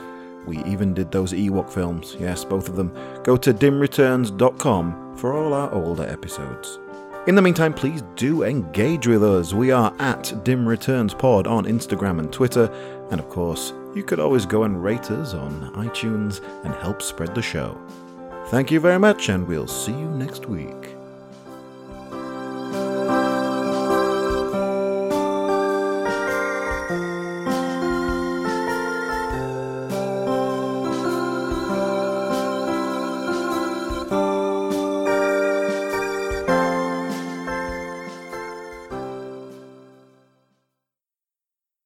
A: We even did those Ewok films, yes, both of them. Go to dimreturns.com for all our older episodes. In the meantime, please do engage with us. We are at Dim Returns Pod on Instagram and Twitter, and of course, you could always go and rate us on iTunes and help spread the show. Thank you very much, and we'll see you next week.